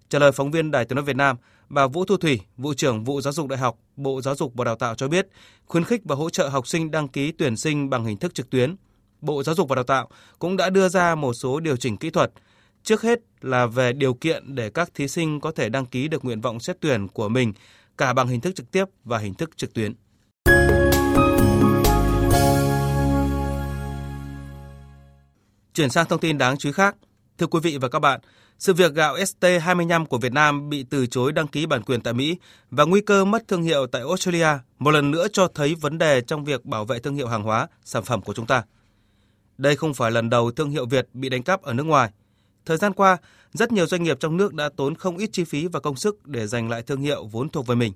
Trả lời phóng viên Đài Tiếng nói Việt Nam, bà Vũ Thu Thủy, vụ trưởng vụ giáo dục đại học, Bộ Giáo dục và Đào tạo cho biết, khuyến khích và hỗ trợ học sinh đăng ký tuyển sinh bằng hình thức trực tuyến. Bộ Giáo dục và Đào tạo cũng đã đưa ra một số điều chỉnh kỹ thuật. Trước hết là về điều kiện để các thí sinh có thể đăng ký được nguyện vọng xét tuyển của mình cả bằng hình thức trực tiếp và hình thức trực tuyến. Chuyển sang thông tin đáng chú ý khác. Thưa quý vị và các bạn, sự việc gạo ST25 của Việt Nam bị từ chối đăng ký bản quyền tại Mỹ và nguy cơ mất thương hiệu tại Australia một lần nữa cho thấy vấn đề trong việc bảo vệ thương hiệu hàng hóa, sản phẩm của chúng ta. Đây không phải lần đầu thương hiệu Việt bị đánh cắp ở nước ngoài. Thời gian qua, rất nhiều doanh nghiệp trong nước đã tốn không ít chi phí và công sức để giành lại thương hiệu vốn thuộc về mình.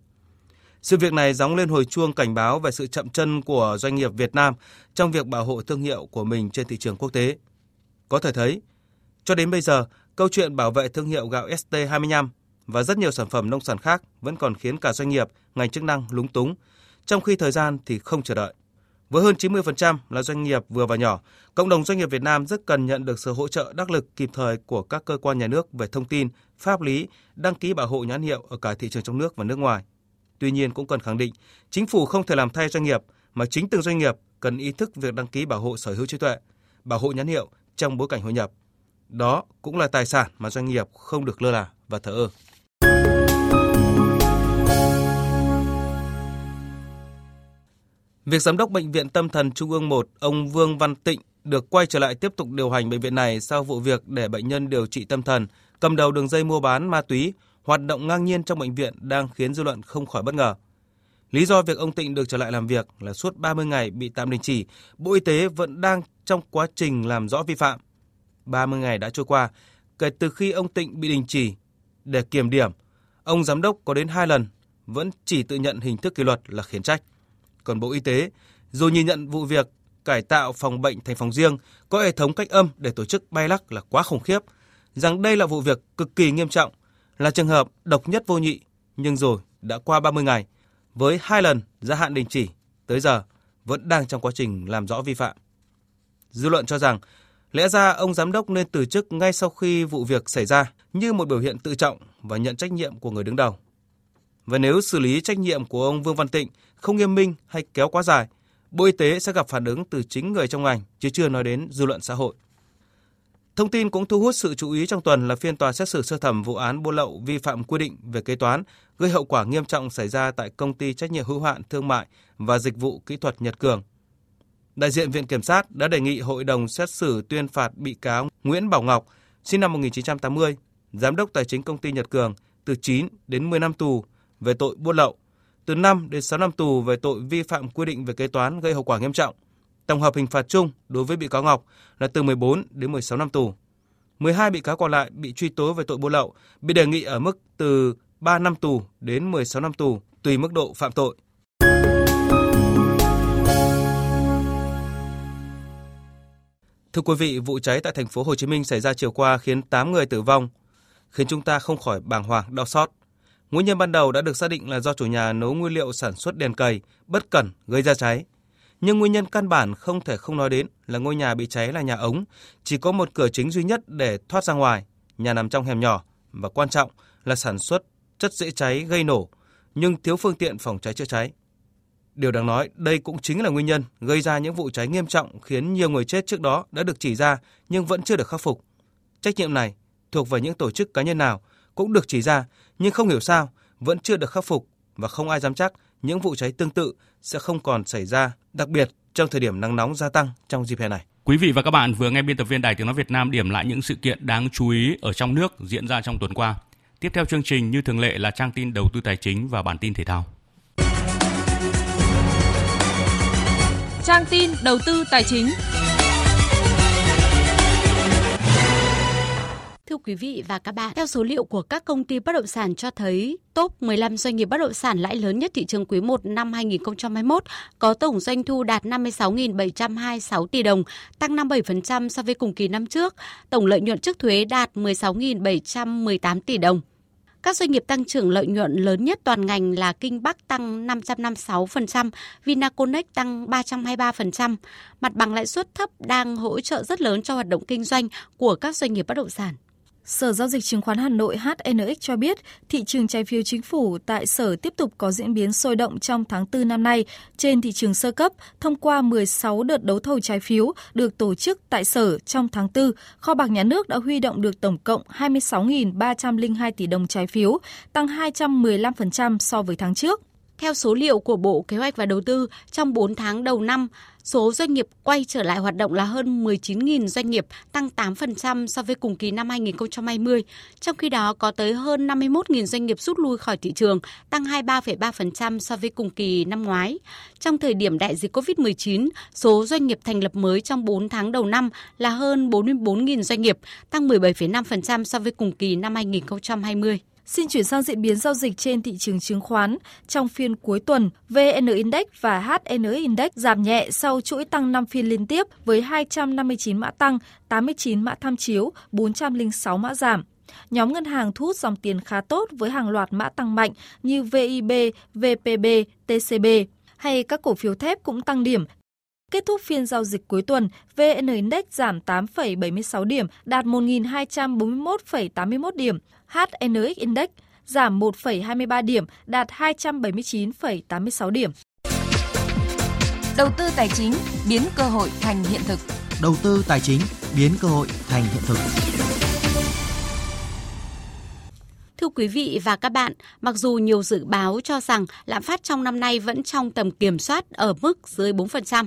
Sự việc này gióng lên hồi chuông cảnh báo về sự chậm chân của doanh nghiệp Việt Nam trong việc bảo hộ thương hiệu của mình trên thị trường quốc tế. Có thể thấy, cho đến bây giờ, câu chuyện bảo vệ thương hiệu gạo ST25 và rất nhiều sản phẩm nông sản khác vẫn còn khiến cả doanh nghiệp, ngành chức năng lúng túng, trong khi thời gian thì không chờ đợi. Với hơn 90% là doanh nghiệp vừa và nhỏ, cộng đồng doanh nghiệp Việt Nam rất cần nhận được sự hỗ trợ đắc lực kịp thời của các cơ quan nhà nước về thông tin, pháp lý, đăng ký bảo hộ nhãn hiệu ở cả thị trường trong nước và nước ngoài. Tuy nhiên cũng cần khẳng định, chính phủ không thể làm thay doanh nghiệp mà chính từng doanh nghiệp cần ý thức việc đăng ký bảo hộ sở hữu trí tuệ, bảo hộ nhãn hiệu trong bối cảnh hội nhập. Đó cũng là tài sản mà doanh nghiệp không được lơ là và thờ ơ. Việc giám đốc bệnh viện Tâm thần Trung ương 1, ông Vương Văn Tịnh được quay trở lại tiếp tục điều hành bệnh viện này sau vụ việc để bệnh nhân điều trị tâm thần, cầm đầu đường dây mua bán ma túy, hoạt động ngang nhiên trong bệnh viện đang khiến dư luận không khỏi bất ngờ. Lý do việc ông Tịnh được trở lại làm việc là suốt 30 ngày bị tạm đình chỉ, Bộ Y tế vẫn đang trong quá trình làm rõ vi phạm. 30 ngày đã trôi qua, kể từ khi ông Tịnh bị đình chỉ để kiểm điểm, ông giám đốc có đến hai lần vẫn chỉ tự nhận hình thức kỷ luật là khiển trách. Còn Bộ Y tế, dù nhìn nhận vụ việc cải tạo phòng bệnh thành phòng riêng, có hệ thống cách âm để tổ chức bay lắc là quá khủng khiếp, rằng đây là vụ việc cực kỳ nghiêm trọng, là trường hợp độc nhất vô nhị, nhưng rồi đã qua 30 ngày, với hai lần gia hạn đình chỉ, tới giờ vẫn đang trong quá trình làm rõ vi phạm. Dư luận cho rằng lẽ ra ông giám đốc nên từ chức ngay sau khi vụ việc xảy ra như một biểu hiện tự trọng và nhận trách nhiệm của người đứng đầu. Và nếu xử lý trách nhiệm của ông Vương Văn Tịnh không nghiêm minh hay kéo quá dài, Bộ Y tế sẽ gặp phản ứng từ chính người trong ngành, chứ chưa nói đến dư luận xã hội. Thông tin cũng thu hút sự chú ý trong tuần là phiên tòa xét xử sơ thẩm vụ án buôn lậu vi phạm quy định về kế toán gây hậu quả nghiêm trọng xảy ra tại công ty trách nhiệm hữu hạn thương mại và dịch vụ kỹ thuật Nhật Cường. Đại diện Viện Kiểm sát đã đề nghị hội đồng xét xử tuyên phạt bị cáo Nguyễn Bảo Ngọc, sinh năm 1980, giám đốc tài chính công ty Nhật Cường từ 9 đến 10 năm tù về tội buôn lậu, từ 5 đến 6 năm tù về tội vi phạm quy định về kế toán gây hậu quả nghiêm trọng. Tổng hợp hình phạt chung đối với bị cáo Ngọc là từ 14 đến 16 năm tù. 12 bị cáo còn lại bị truy tố về tội buôn lậu, bị đề nghị ở mức từ 3 năm tù đến 16 năm tù, tùy mức độ phạm tội. Thưa quý vị, vụ cháy tại thành phố Hồ Chí Minh xảy ra chiều qua khiến 8 người tử vong, khiến chúng ta không khỏi bàng hoàng đau xót. Nguyên nhân ban đầu đã được xác định là do chủ nhà nấu nguyên liệu sản xuất đèn cầy bất cẩn gây ra cháy. Nhưng nguyên nhân căn bản không thể không nói đến là ngôi nhà bị cháy là nhà ống, chỉ có một cửa chính duy nhất để thoát ra ngoài, nhà nằm trong hẻm nhỏ và quan trọng là sản xuất chất dễ cháy gây nổ, nhưng thiếu phương tiện phòng cháy chữa cháy. Điều đáng nói, đây cũng chính là nguyên nhân gây ra những vụ cháy nghiêm trọng khiến nhiều người chết trước đó đã được chỉ ra nhưng vẫn chưa được khắc phục. Trách nhiệm này thuộc về những tổ chức cá nhân nào cũng được chỉ ra nhưng không hiểu sao vẫn chưa được khắc phục và không ai dám chắc những vụ cháy tương tự sẽ không còn xảy ra, đặc biệt trong thời điểm nắng nóng gia tăng trong dịp hè này. Quý vị và các bạn vừa nghe biên tập viên Đài Tiếng Nói Việt Nam điểm lại những sự kiện đáng chú ý ở trong nước diễn ra trong tuần qua. Tiếp theo chương trình như thường lệ là trang tin đầu tư tài chính và bản tin thể thao. Trang tin đầu tư tài chính. Thưa quý vị và các bạn, theo số liệu của các công ty bất động sản cho thấy, top 15 doanh nghiệp bất động sản lãi lớn nhất thị trường quý 1 năm 2021 có tổng doanh thu đạt 56.726 tỷ đồng, tăng 57% so với cùng kỳ năm trước. Tổng lợi nhuận trước thuế đạt 16.718 tỷ đồng. Các doanh nghiệp tăng trưởng lợi nhuận lớn nhất toàn ngành là Kinh Bắc tăng 556%, Vinaconex tăng 323%. Mặt bằng lãi suất thấp đang hỗ trợ rất lớn cho hoạt động kinh doanh của các doanh nghiệp bất động sản. Sở Giao dịch Chứng khoán Hà Nội HNX cho biết, thị trường trái phiếu chính phủ tại Sở tiếp tục có diễn biến sôi động trong tháng 4 năm nay trên thị trường sơ cấp thông qua 16 đợt đấu thầu trái phiếu được tổ chức tại Sở trong tháng 4. Kho bạc nhà nước đã huy động được tổng cộng 26.302 tỷ đồng trái phiếu, tăng 215% so với tháng trước. Theo số liệu của Bộ Kế hoạch và Đầu tư, trong 4 tháng đầu năm, số doanh nghiệp quay trở lại hoạt động là hơn 19.000 doanh nghiệp, tăng 8% so với cùng kỳ năm 2020. Trong khi đó, có tới hơn 51.000 doanh nghiệp rút lui khỏi thị trường, tăng 23,3% so với cùng kỳ năm ngoái. Trong thời điểm đại dịch COVID-19, số doanh nghiệp thành lập mới trong 4 tháng đầu năm là hơn 44.000 doanh nghiệp, tăng 17,5% so với cùng kỳ năm 2020. Xin chuyển sang diễn biến giao dịch trên thị trường chứng khoán. Trong phiên cuối tuần, VN Index và HN Index giảm nhẹ sau chuỗi tăng 5 phiên liên tiếp với 259 mã tăng, 89 mã tham chiếu, 406 mã giảm. Nhóm ngân hàng thu hút dòng tiền khá tốt với hàng loạt mã tăng mạnh như VIB, VPB, TCB hay các cổ phiếu thép cũng tăng điểm Kết thúc phiên giao dịch cuối tuần, VN Index giảm 8,76 điểm, đạt 1.241,81 điểm. HNX Index giảm 1,23 điểm, đạt 279,86 điểm. Đầu tư tài chính biến cơ hội thành hiện thực. Đầu tư tài chính biến cơ hội thành hiện thực. Thưa quý vị và các bạn, mặc dù nhiều dự báo cho rằng lạm phát trong năm nay vẫn trong tầm kiểm soát ở mức dưới 4%,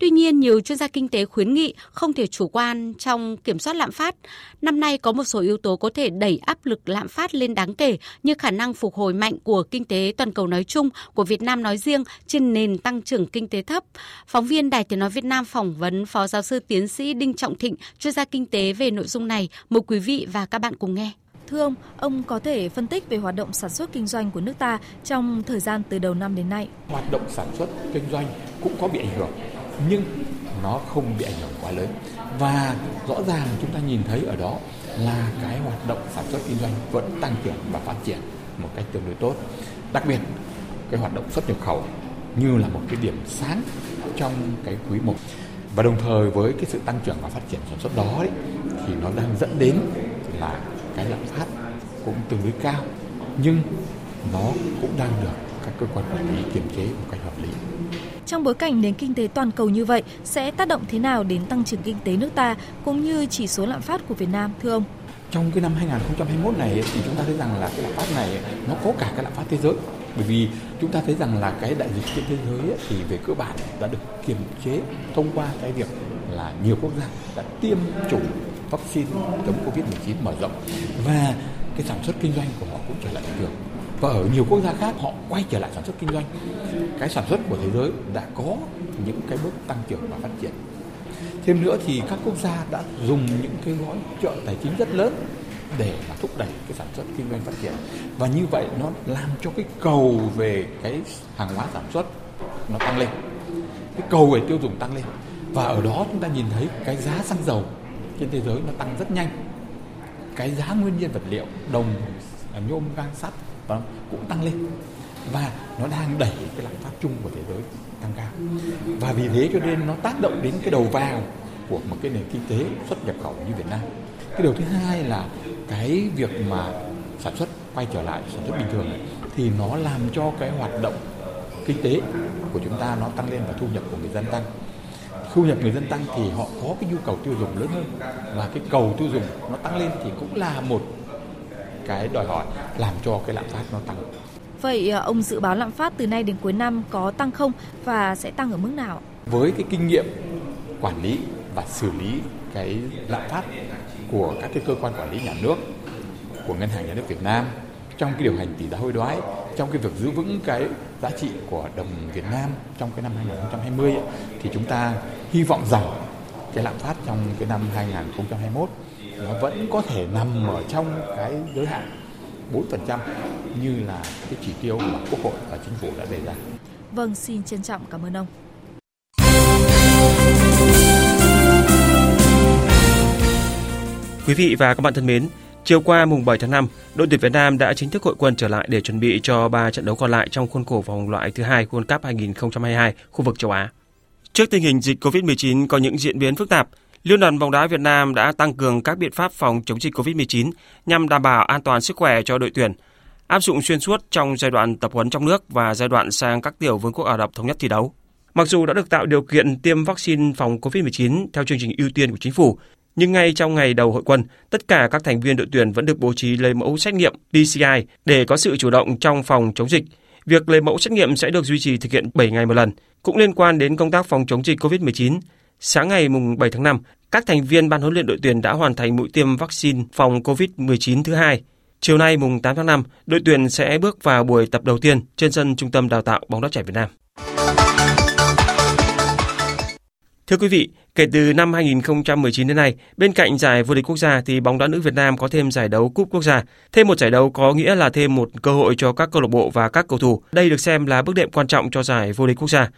Tuy nhiên, nhiều chuyên gia kinh tế khuyến nghị không thể chủ quan trong kiểm soát lạm phát. Năm nay có một số yếu tố có thể đẩy áp lực lạm phát lên đáng kể như khả năng phục hồi mạnh của kinh tế toàn cầu nói chung, của Việt Nam nói riêng trên nền tăng trưởng kinh tế thấp. Phóng viên Đài Tiếng Nói Việt Nam phỏng vấn Phó Giáo sư Tiến sĩ Đinh Trọng Thịnh, chuyên gia kinh tế về nội dung này. Mời quý vị và các bạn cùng nghe. Thưa ông, ông có thể phân tích về hoạt động sản xuất kinh doanh của nước ta trong thời gian từ đầu năm đến nay. Hoạt động sản xuất kinh doanh cũng có bị ảnh hưởng nhưng nó không bị ảnh hưởng quá lớn. Và rõ ràng chúng ta nhìn thấy ở đó là cái hoạt động sản xuất kinh doanh vẫn tăng trưởng và phát triển một cách tương đối tốt. Đặc biệt cái hoạt động xuất nhập khẩu như là một cái điểm sáng trong cái quý một. Và đồng thời với cái sự tăng trưởng và phát triển sản xuất đó ấy, thì nó đang dẫn đến là cái lạm phát cũng tương đối cao nhưng nó cũng đang được các cơ quan quản lý kiềm chế một cách trong bối cảnh nền kinh tế toàn cầu như vậy, sẽ tác động thế nào đến tăng trưởng kinh tế nước ta, cũng như chỉ số lạm phát của Việt Nam, thưa ông? Trong cái năm 2021 này thì chúng ta thấy rằng là cái lạm phát này nó có cả cái lạm phát thế giới. Bởi vì chúng ta thấy rằng là cái đại dịch trên thế giới thì về cơ bản đã được kiềm chế thông qua cái việc là nhiều quốc gia đã tiêm chủng vaccine chống Covid-19 mở rộng. Và cái sản xuất kinh doanh của họ cũng trở lại bình thường và ở nhiều quốc gia khác, họ quay trở lại sản xuất kinh doanh. Cái sản xuất của thế giới đã có những cái bước tăng trưởng và phát triển. Thêm nữa thì các quốc gia đã dùng những cái gói trợ tài chính rất lớn để mà thúc đẩy cái sản xuất kinh doanh phát triển. Và như vậy nó làm cho cái cầu về cái hàng hóa sản xuất nó tăng lên. Cái cầu về tiêu dùng tăng lên. Và ở đó chúng ta nhìn thấy cái giá xăng dầu trên thế giới nó tăng rất nhanh. Cái giá nguyên nhiên vật liệu, đồng, nhôm, gang sắt vâng, cũng tăng lên. Và nó đang đẩy cái lạm phát chung của thế giới tăng cao. Và vì thế cho nên nó tác động đến cái đầu vào của một cái nền kinh tế xuất nhập khẩu như Việt Nam. Cái điều thứ hai là cái việc mà sản xuất quay trở lại sản xuất bình thường này, thì nó làm cho cái hoạt động kinh tế của chúng ta nó tăng lên và thu nhập của người dân tăng. Thu nhập người dân tăng thì họ có cái nhu cầu tiêu dùng lớn hơn. Và cái cầu tiêu dùng nó tăng lên thì cũng là một cái đòi hỏi làm cho cái lạm phát nó tăng. Vậy à, ông dự báo lạm phát từ nay đến cuối năm có tăng không và sẽ tăng ở mức nào? Với cái kinh nghiệm quản lý và xử lý cái lạm phát của các cái cơ quan quản lý nhà nước của ngân hàng nhà nước Việt Nam trong cái điều hành tỷ giá hối đoái, trong cái việc giữ vững cái giá trị của đồng Việt Nam trong cái năm 2020 ấy, thì chúng ta hy vọng rằng cái lạm phát trong cái năm 2021 nó vẫn có thể nằm ở trong cái giới hạn 4% như là cái chỉ tiêu mà Quốc hội và Chính phủ đã đề ra. Vâng, xin trân trọng cảm ơn ông. Quý vị và các bạn thân mến, chiều qua mùng 7 tháng 5, đội tuyển Việt Nam đã chính thức hội quân trở lại để chuẩn bị cho 3 trận đấu còn lại trong khuôn khổ vòng loại thứ hai World Cup 2022 khu vực châu Á. Trước tình hình dịch COVID-19 có những diễn biến phức tạp, Liên đoàn bóng đá Việt Nam đã tăng cường các biện pháp phòng chống dịch COVID-19 nhằm đảm bảo an toàn sức khỏe cho đội tuyển, áp dụng xuyên suốt trong giai đoạn tập huấn trong nước và giai đoạn sang các tiểu vương quốc Ả Rập thống nhất thi đấu. Mặc dù đã được tạo điều kiện tiêm vaccine phòng COVID-19 theo chương trình ưu tiên của chính phủ, nhưng ngay trong ngày đầu hội quân, tất cả các thành viên đội tuyển vẫn được bố trí lấy mẫu xét nghiệm PCR để có sự chủ động trong phòng chống dịch. Việc lấy mẫu xét nghiệm sẽ được duy trì thực hiện 7 ngày một lần. Cũng liên quan đến công tác phòng chống dịch COVID-19, sáng ngày 7 tháng 5, các thành viên ban huấn luyện đội tuyển đã hoàn thành mũi tiêm vaccine phòng COVID-19 thứ hai. Chiều nay mùng 8 tháng 5, đội tuyển sẽ bước vào buổi tập đầu tiên trên sân Trung tâm Đào tạo bóng đá trẻ Việt Nam. Thưa quý vị, kể từ năm 2019 đến nay, bên cạnh giải vô địch quốc gia thì bóng đá nữ Việt Nam có thêm giải đấu cúp quốc gia. Thêm một giải đấu có nghĩa là thêm một cơ hội cho các câu lạc bộ và các cầu thủ. Đây được xem là bước đệm quan trọng cho giải vô địch quốc gia.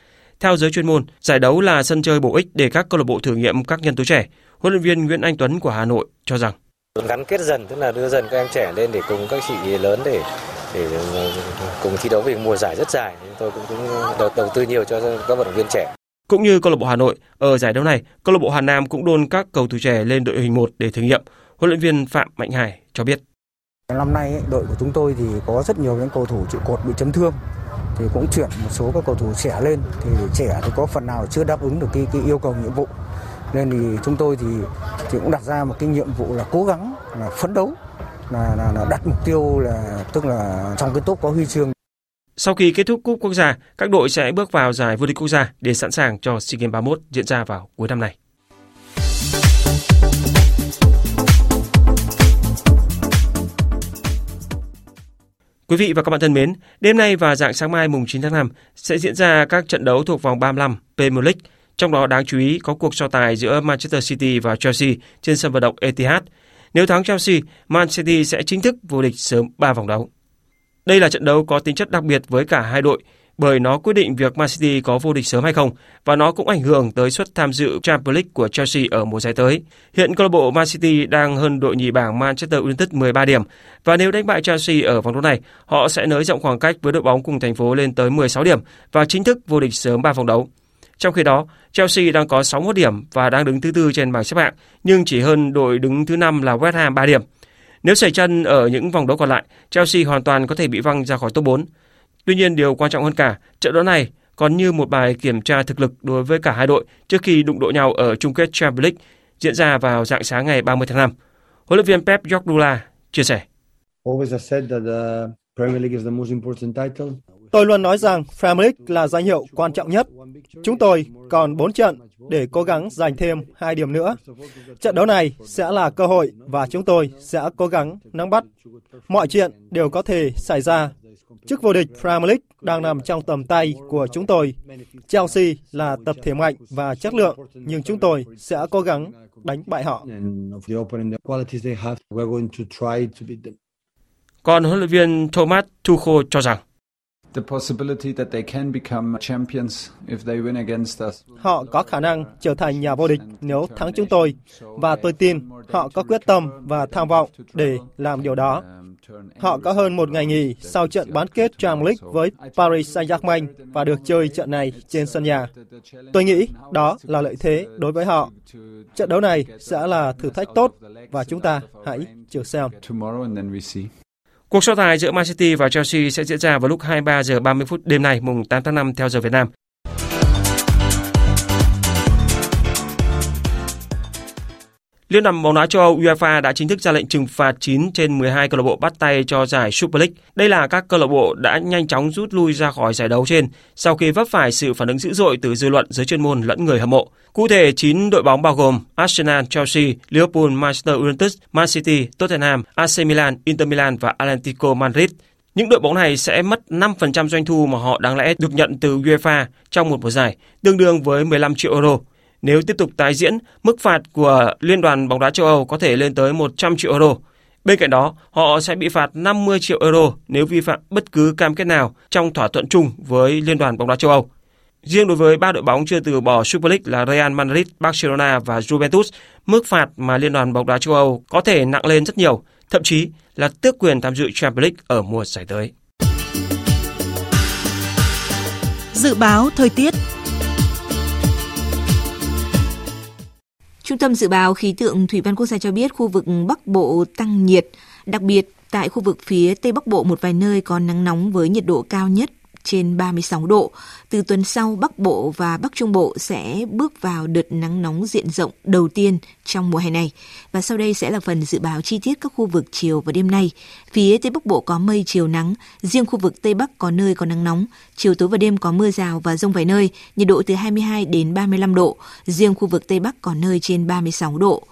Theo giới chuyên môn, giải đấu là sân chơi bổ ích để các câu lạc bộ thử nghiệm các nhân tố trẻ. Huấn luyện viên Nguyễn Anh Tuấn của Hà Nội cho rằng gắn kết dần tức là đưa dần các em trẻ lên để cùng các chị lớn để để cùng thi đấu về mùa giải rất dài. Chúng tôi cũng, cũng đầu, đầu tư nhiều cho các vận động viên trẻ. Cũng như câu lạc bộ Hà Nội, ở giải đấu này, câu lạc bộ Hà Nam cũng đôn các cầu thủ trẻ lên đội hình 1 để thử nghiệm. Huấn luyện viên Phạm Mạnh Hải cho biết. Năm nay đội của chúng tôi thì có rất nhiều những cầu thủ trụ cột bị chấn thương thì cũng chuyển một số các cầu thủ trẻ lên. Thì trẻ thì có phần nào chưa đáp ứng được cái, cái yêu cầu nhiệm vụ. Nên thì chúng tôi thì thì cũng đặt ra một cái nhiệm vụ là cố gắng là phấn đấu là, là, là đặt mục tiêu là tức là trong cái top có huy chương. Sau khi kết thúc cúp quốc gia, các đội sẽ bước vào giải vô địch quốc gia để sẵn sàng cho SEA Games 31 diễn ra vào cuối năm nay. Quý vị và các bạn thân mến, đêm nay và dạng sáng mai mùng 9 tháng 5 sẽ diễn ra các trận đấu thuộc vòng 35 Premier League, trong đó đáng chú ý có cuộc so tài giữa Manchester City và Chelsea trên sân vận động Etihad. Nếu thắng Chelsea, Man City sẽ chính thức vô địch sớm 3 vòng đấu. Đây là trận đấu có tính chất đặc biệt với cả hai đội bởi nó quyết định việc Man City có vô địch sớm hay không và nó cũng ảnh hưởng tới suất tham dự Champions League của Chelsea ở mùa giải tới. Hiện câu lạc bộ Man City đang hơn đội nhì bảng Manchester United 13 điểm và nếu đánh bại Chelsea ở vòng đấu này, họ sẽ nới rộng khoảng cách với đội bóng cùng thành phố lên tới 16 điểm và chính thức vô địch sớm 3 vòng đấu. Trong khi đó, Chelsea đang có 61 điểm và đang đứng thứ tư trên bảng xếp hạng, nhưng chỉ hơn đội đứng thứ năm là West Ham 3 điểm. Nếu xảy chân ở những vòng đấu còn lại, Chelsea hoàn toàn có thể bị văng ra khỏi top 4. Tuy nhiên điều quan trọng hơn cả, trận đấu này còn như một bài kiểm tra thực lực đối với cả hai đội trước khi đụng độ nhau ở chung kết Champions League diễn ra vào dạng sáng ngày 30 tháng 5. Huấn luyện viên Pep Guardiola chia sẻ. Tôi luôn nói rằng Premier League là danh hiệu quan trọng nhất. Chúng tôi còn 4 trận để cố gắng giành thêm 2 điểm nữa. Trận đấu này sẽ là cơ hội và chúng tôi sẽ cố gắng nắm bắt. Mọi chuyện đều có thể xảy ra. Chức vô địch Premier League đang nằm trong tầm tay của chúng tôi. Chelsea là tập thể mạnh và chất lượng, nhưng chúng tôi sẽ cố gắng đánh bại họ. Còn huấn luyện viên Thomas Tuchel cho rằng Họ có khả năng trở thành nhà vô địch nếu thắng chúng tôi và tôi tin họ có quyết tâm và tham vọng để làm điều đó. Họ có hơn một ngày nghỉ sau trận bán kết Champions League với Paris Saint-Germain và được chơi trận này trên sân nhà. Tôi nghĩ đó là lợi thế đối với họ. Trận đấu này sẽ là thử thách tốt và chúng ta hãy chờ xem. Cuộc so tài giữa Man City và Chelsea sẽ diễn ra vào lúc 23 giờ 30 phút đêm nay mùng 8 tháng 5 theo giờ Việt Nam. Liên đoàn bóng đá châu Âu UEFA đã chính thức ra lệnh trừng phạt 9 trên 12 câu lạc bộ bắt tay cho giải Super League. Đây là các câu lạc bộ đã nhanh chóng rút lui ra khỏi giải đấu trên sau khi vấp phải sự phản ứng dữ dội từ dư luận, giới chuyên môn lẫn người hâm mộ. Cụ thể, 9 đội bóng bao gồm Arsenal, Chelsea, Liverpool, Manchester United, Man City, Tottenham, AC Milan, Inter Milan và Atlético Madrid. Những đội bóng này sẽ mất 5% doanh thu mà họ đáng lẽ được nhận từ UEFA trong một mùa giải, tương đương với 15 triệu euro. Nếu tiếp tục tái diễn, mức phạt của Liên đoàn bóng đá châu Âu có thể lên tới 100 triệu euro. Bên cạnh đó, họ sẽ bị phạt 50 triệu euro nếu vi phạm bất cứ cam kết nào trong thỏa thuận chung với Liên đoàn bóng đá châu Âu. Riêng đối với ba đội bóng chưa từ bỏ Super League là Real Madrid, Barcelona và Juventus, mức phạt mà Liên đoàn bóng đá châu Âu có thể nặng lên rất nhiều, thậm chí là tước quyền tham dự Champions League ở mùa giải tới. Dự báo thời tiết Trung tâm Dự báo Khí tượng Thủy văn Quốc gia cho biết khu vực Bắc Bộ tăng nhiệt, đặc biệt tại khu vực phía Tây Bắc Bộ một vài nơi có nắng nóng với nhiệt độ cao nhất trên 36 độ. Từ tuần sau, Bắc Bộ và Bắc Trung Bộ sẽ bước vào đợt nắng nóng diện rộng đầu tiên trong mùa hè này. Và sau đây sẽ là phần dự báo chi tiết các khu vực chiều và đêm nay. Phía Tây Bắc Bộ có mây chiều nắng, riêng khu vực Tây Bắc có nơi có nắng nóng. Chiều tối và đêm có mưa rào và rông vài nơi, nhiệt độ từ 22 đến 35 độ. Riêng khu vực Tây Bắc có nơi trên 36 độ.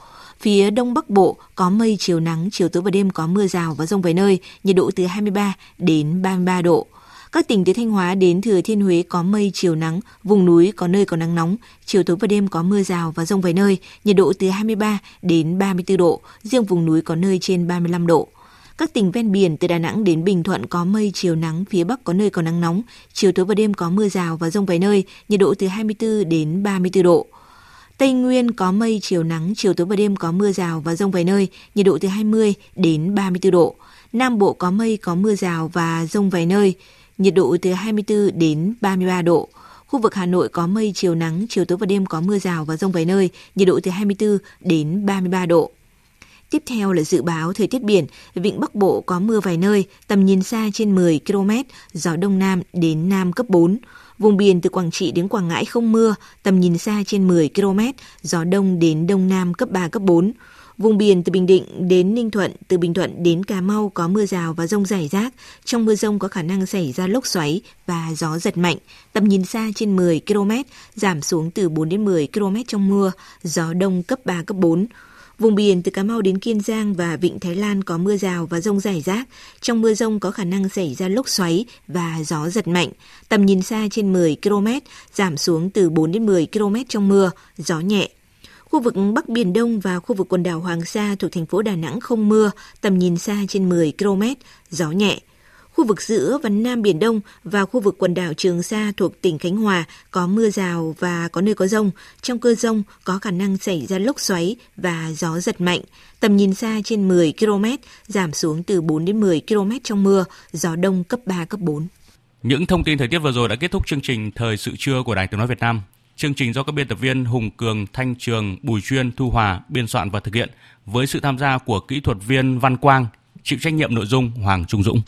Phía Đông Bắc Bộ có mây chiều nắng, chiều tối và đêm có mưa rào và rông vài nơi, nhiệt độ từ 23 đến 33 độ. Các tỉnh từ Thanh Hóa đến Thừa Thiên Huế có mây chiều nắng, vùng núi có nơi có nắng nóng, chiều tối và đêm có mưa rào và rông vài nơi, nhiệt độ từ 23 đến 34 độ, riêng vùng núi có nơi trên 35 độ. Các tỉnh ven biển từ Đà Nẵng đến Bình Thuận có mây chiều nắng, phía Bắc có nơi có nắng nóng, chiều tối và đêm có mưa rào và rông vài nơi, nhiệt độ từ 24 đến 34 độ. Tây Nguyên có mây chiều nắng, chiều tối và đêm có mưa rào và rông vài nơi, nhiệt độ từ 20 đến 34 độ. Nam Bộ có mây có mưa rào và rông vài nơi, nhiệt độ từ 24 đến 33 độ. Khu vực Hà Nội có mây chiều nắng, chiều tối và đêm có mưa rào và rông vài nơi, nhiệt độ từ 24 đến 33 độ. Tiếp theo là dự báo thời tiết biển, vịnh Bắc Bộ có mưa vài nơi, tầm nhìn xa trên 10 km, gió đông nam đến nam cấp 4. Vùng biển từ Quảng Trị đến Quảng Ngãi không mưa, tầm nhìn xa trên 10 km, gió đông đến đông nam cấp 3, cấp 4. Vùng biển từ Bình Định đến Ninh Thuận, từ Bình Thuận đến Cà Mau có mưa rào và rông rải rác. Trong mưa rông có khả năng xảy ra lốc xoáy và gió giật mạnh. Tầm nhìn xa trên 10 km, giảm xuống từ 4 đến 10 km trong mưa, gió đông cấp 3, cấp 4. Vùng biển từ Cà Mau đến Kiên Giang và Vịnh Thái Lan có mưa rào và rông rải rác. Trong mưa rông có khả năng xảy ra lốc xoáy và gió giật mạnh. Tầm nhìn xa trên 10 km, giảm xuống từ 4 đến 10 km trong mưa, gió nhẹ. Khu vực Bắc Biển Đông và khu vực quần đảo Hoàng Sa thuộc thành phố Đà Nẵng không mưa, tầm nhìn xa trên 10 km, gió nhẹ. Khu vực giữa và Nam Biển Đông và khu vực quần đảo Trường Sa thuộc tỉnh Khánh Hòa có mưa rào và có nơi có rông. Trong cơn rông có khả năng xảy ra lốc xoáy và gió giật mạnh. Tầm nhìn xa trên 10 km, giảm xuống từ 4 đến 10 km trong mưa, gió đông cấp 3, cấp 4. Những thông tin thời tiết vừa rồi đã kết thúc chương trình Thời sự trưa của Đài Tiếng Nói Việt Nam. Chương trình do các biên tập viên Hùng Cường, Thanh Trường, Bùi Chuyên, Thu Hòa biên soạn và thực hiện với sự tham gia của kỹ thuật viên Văn Quang, chịu trách nhiệm nội dung Hoàng Trung Dũng.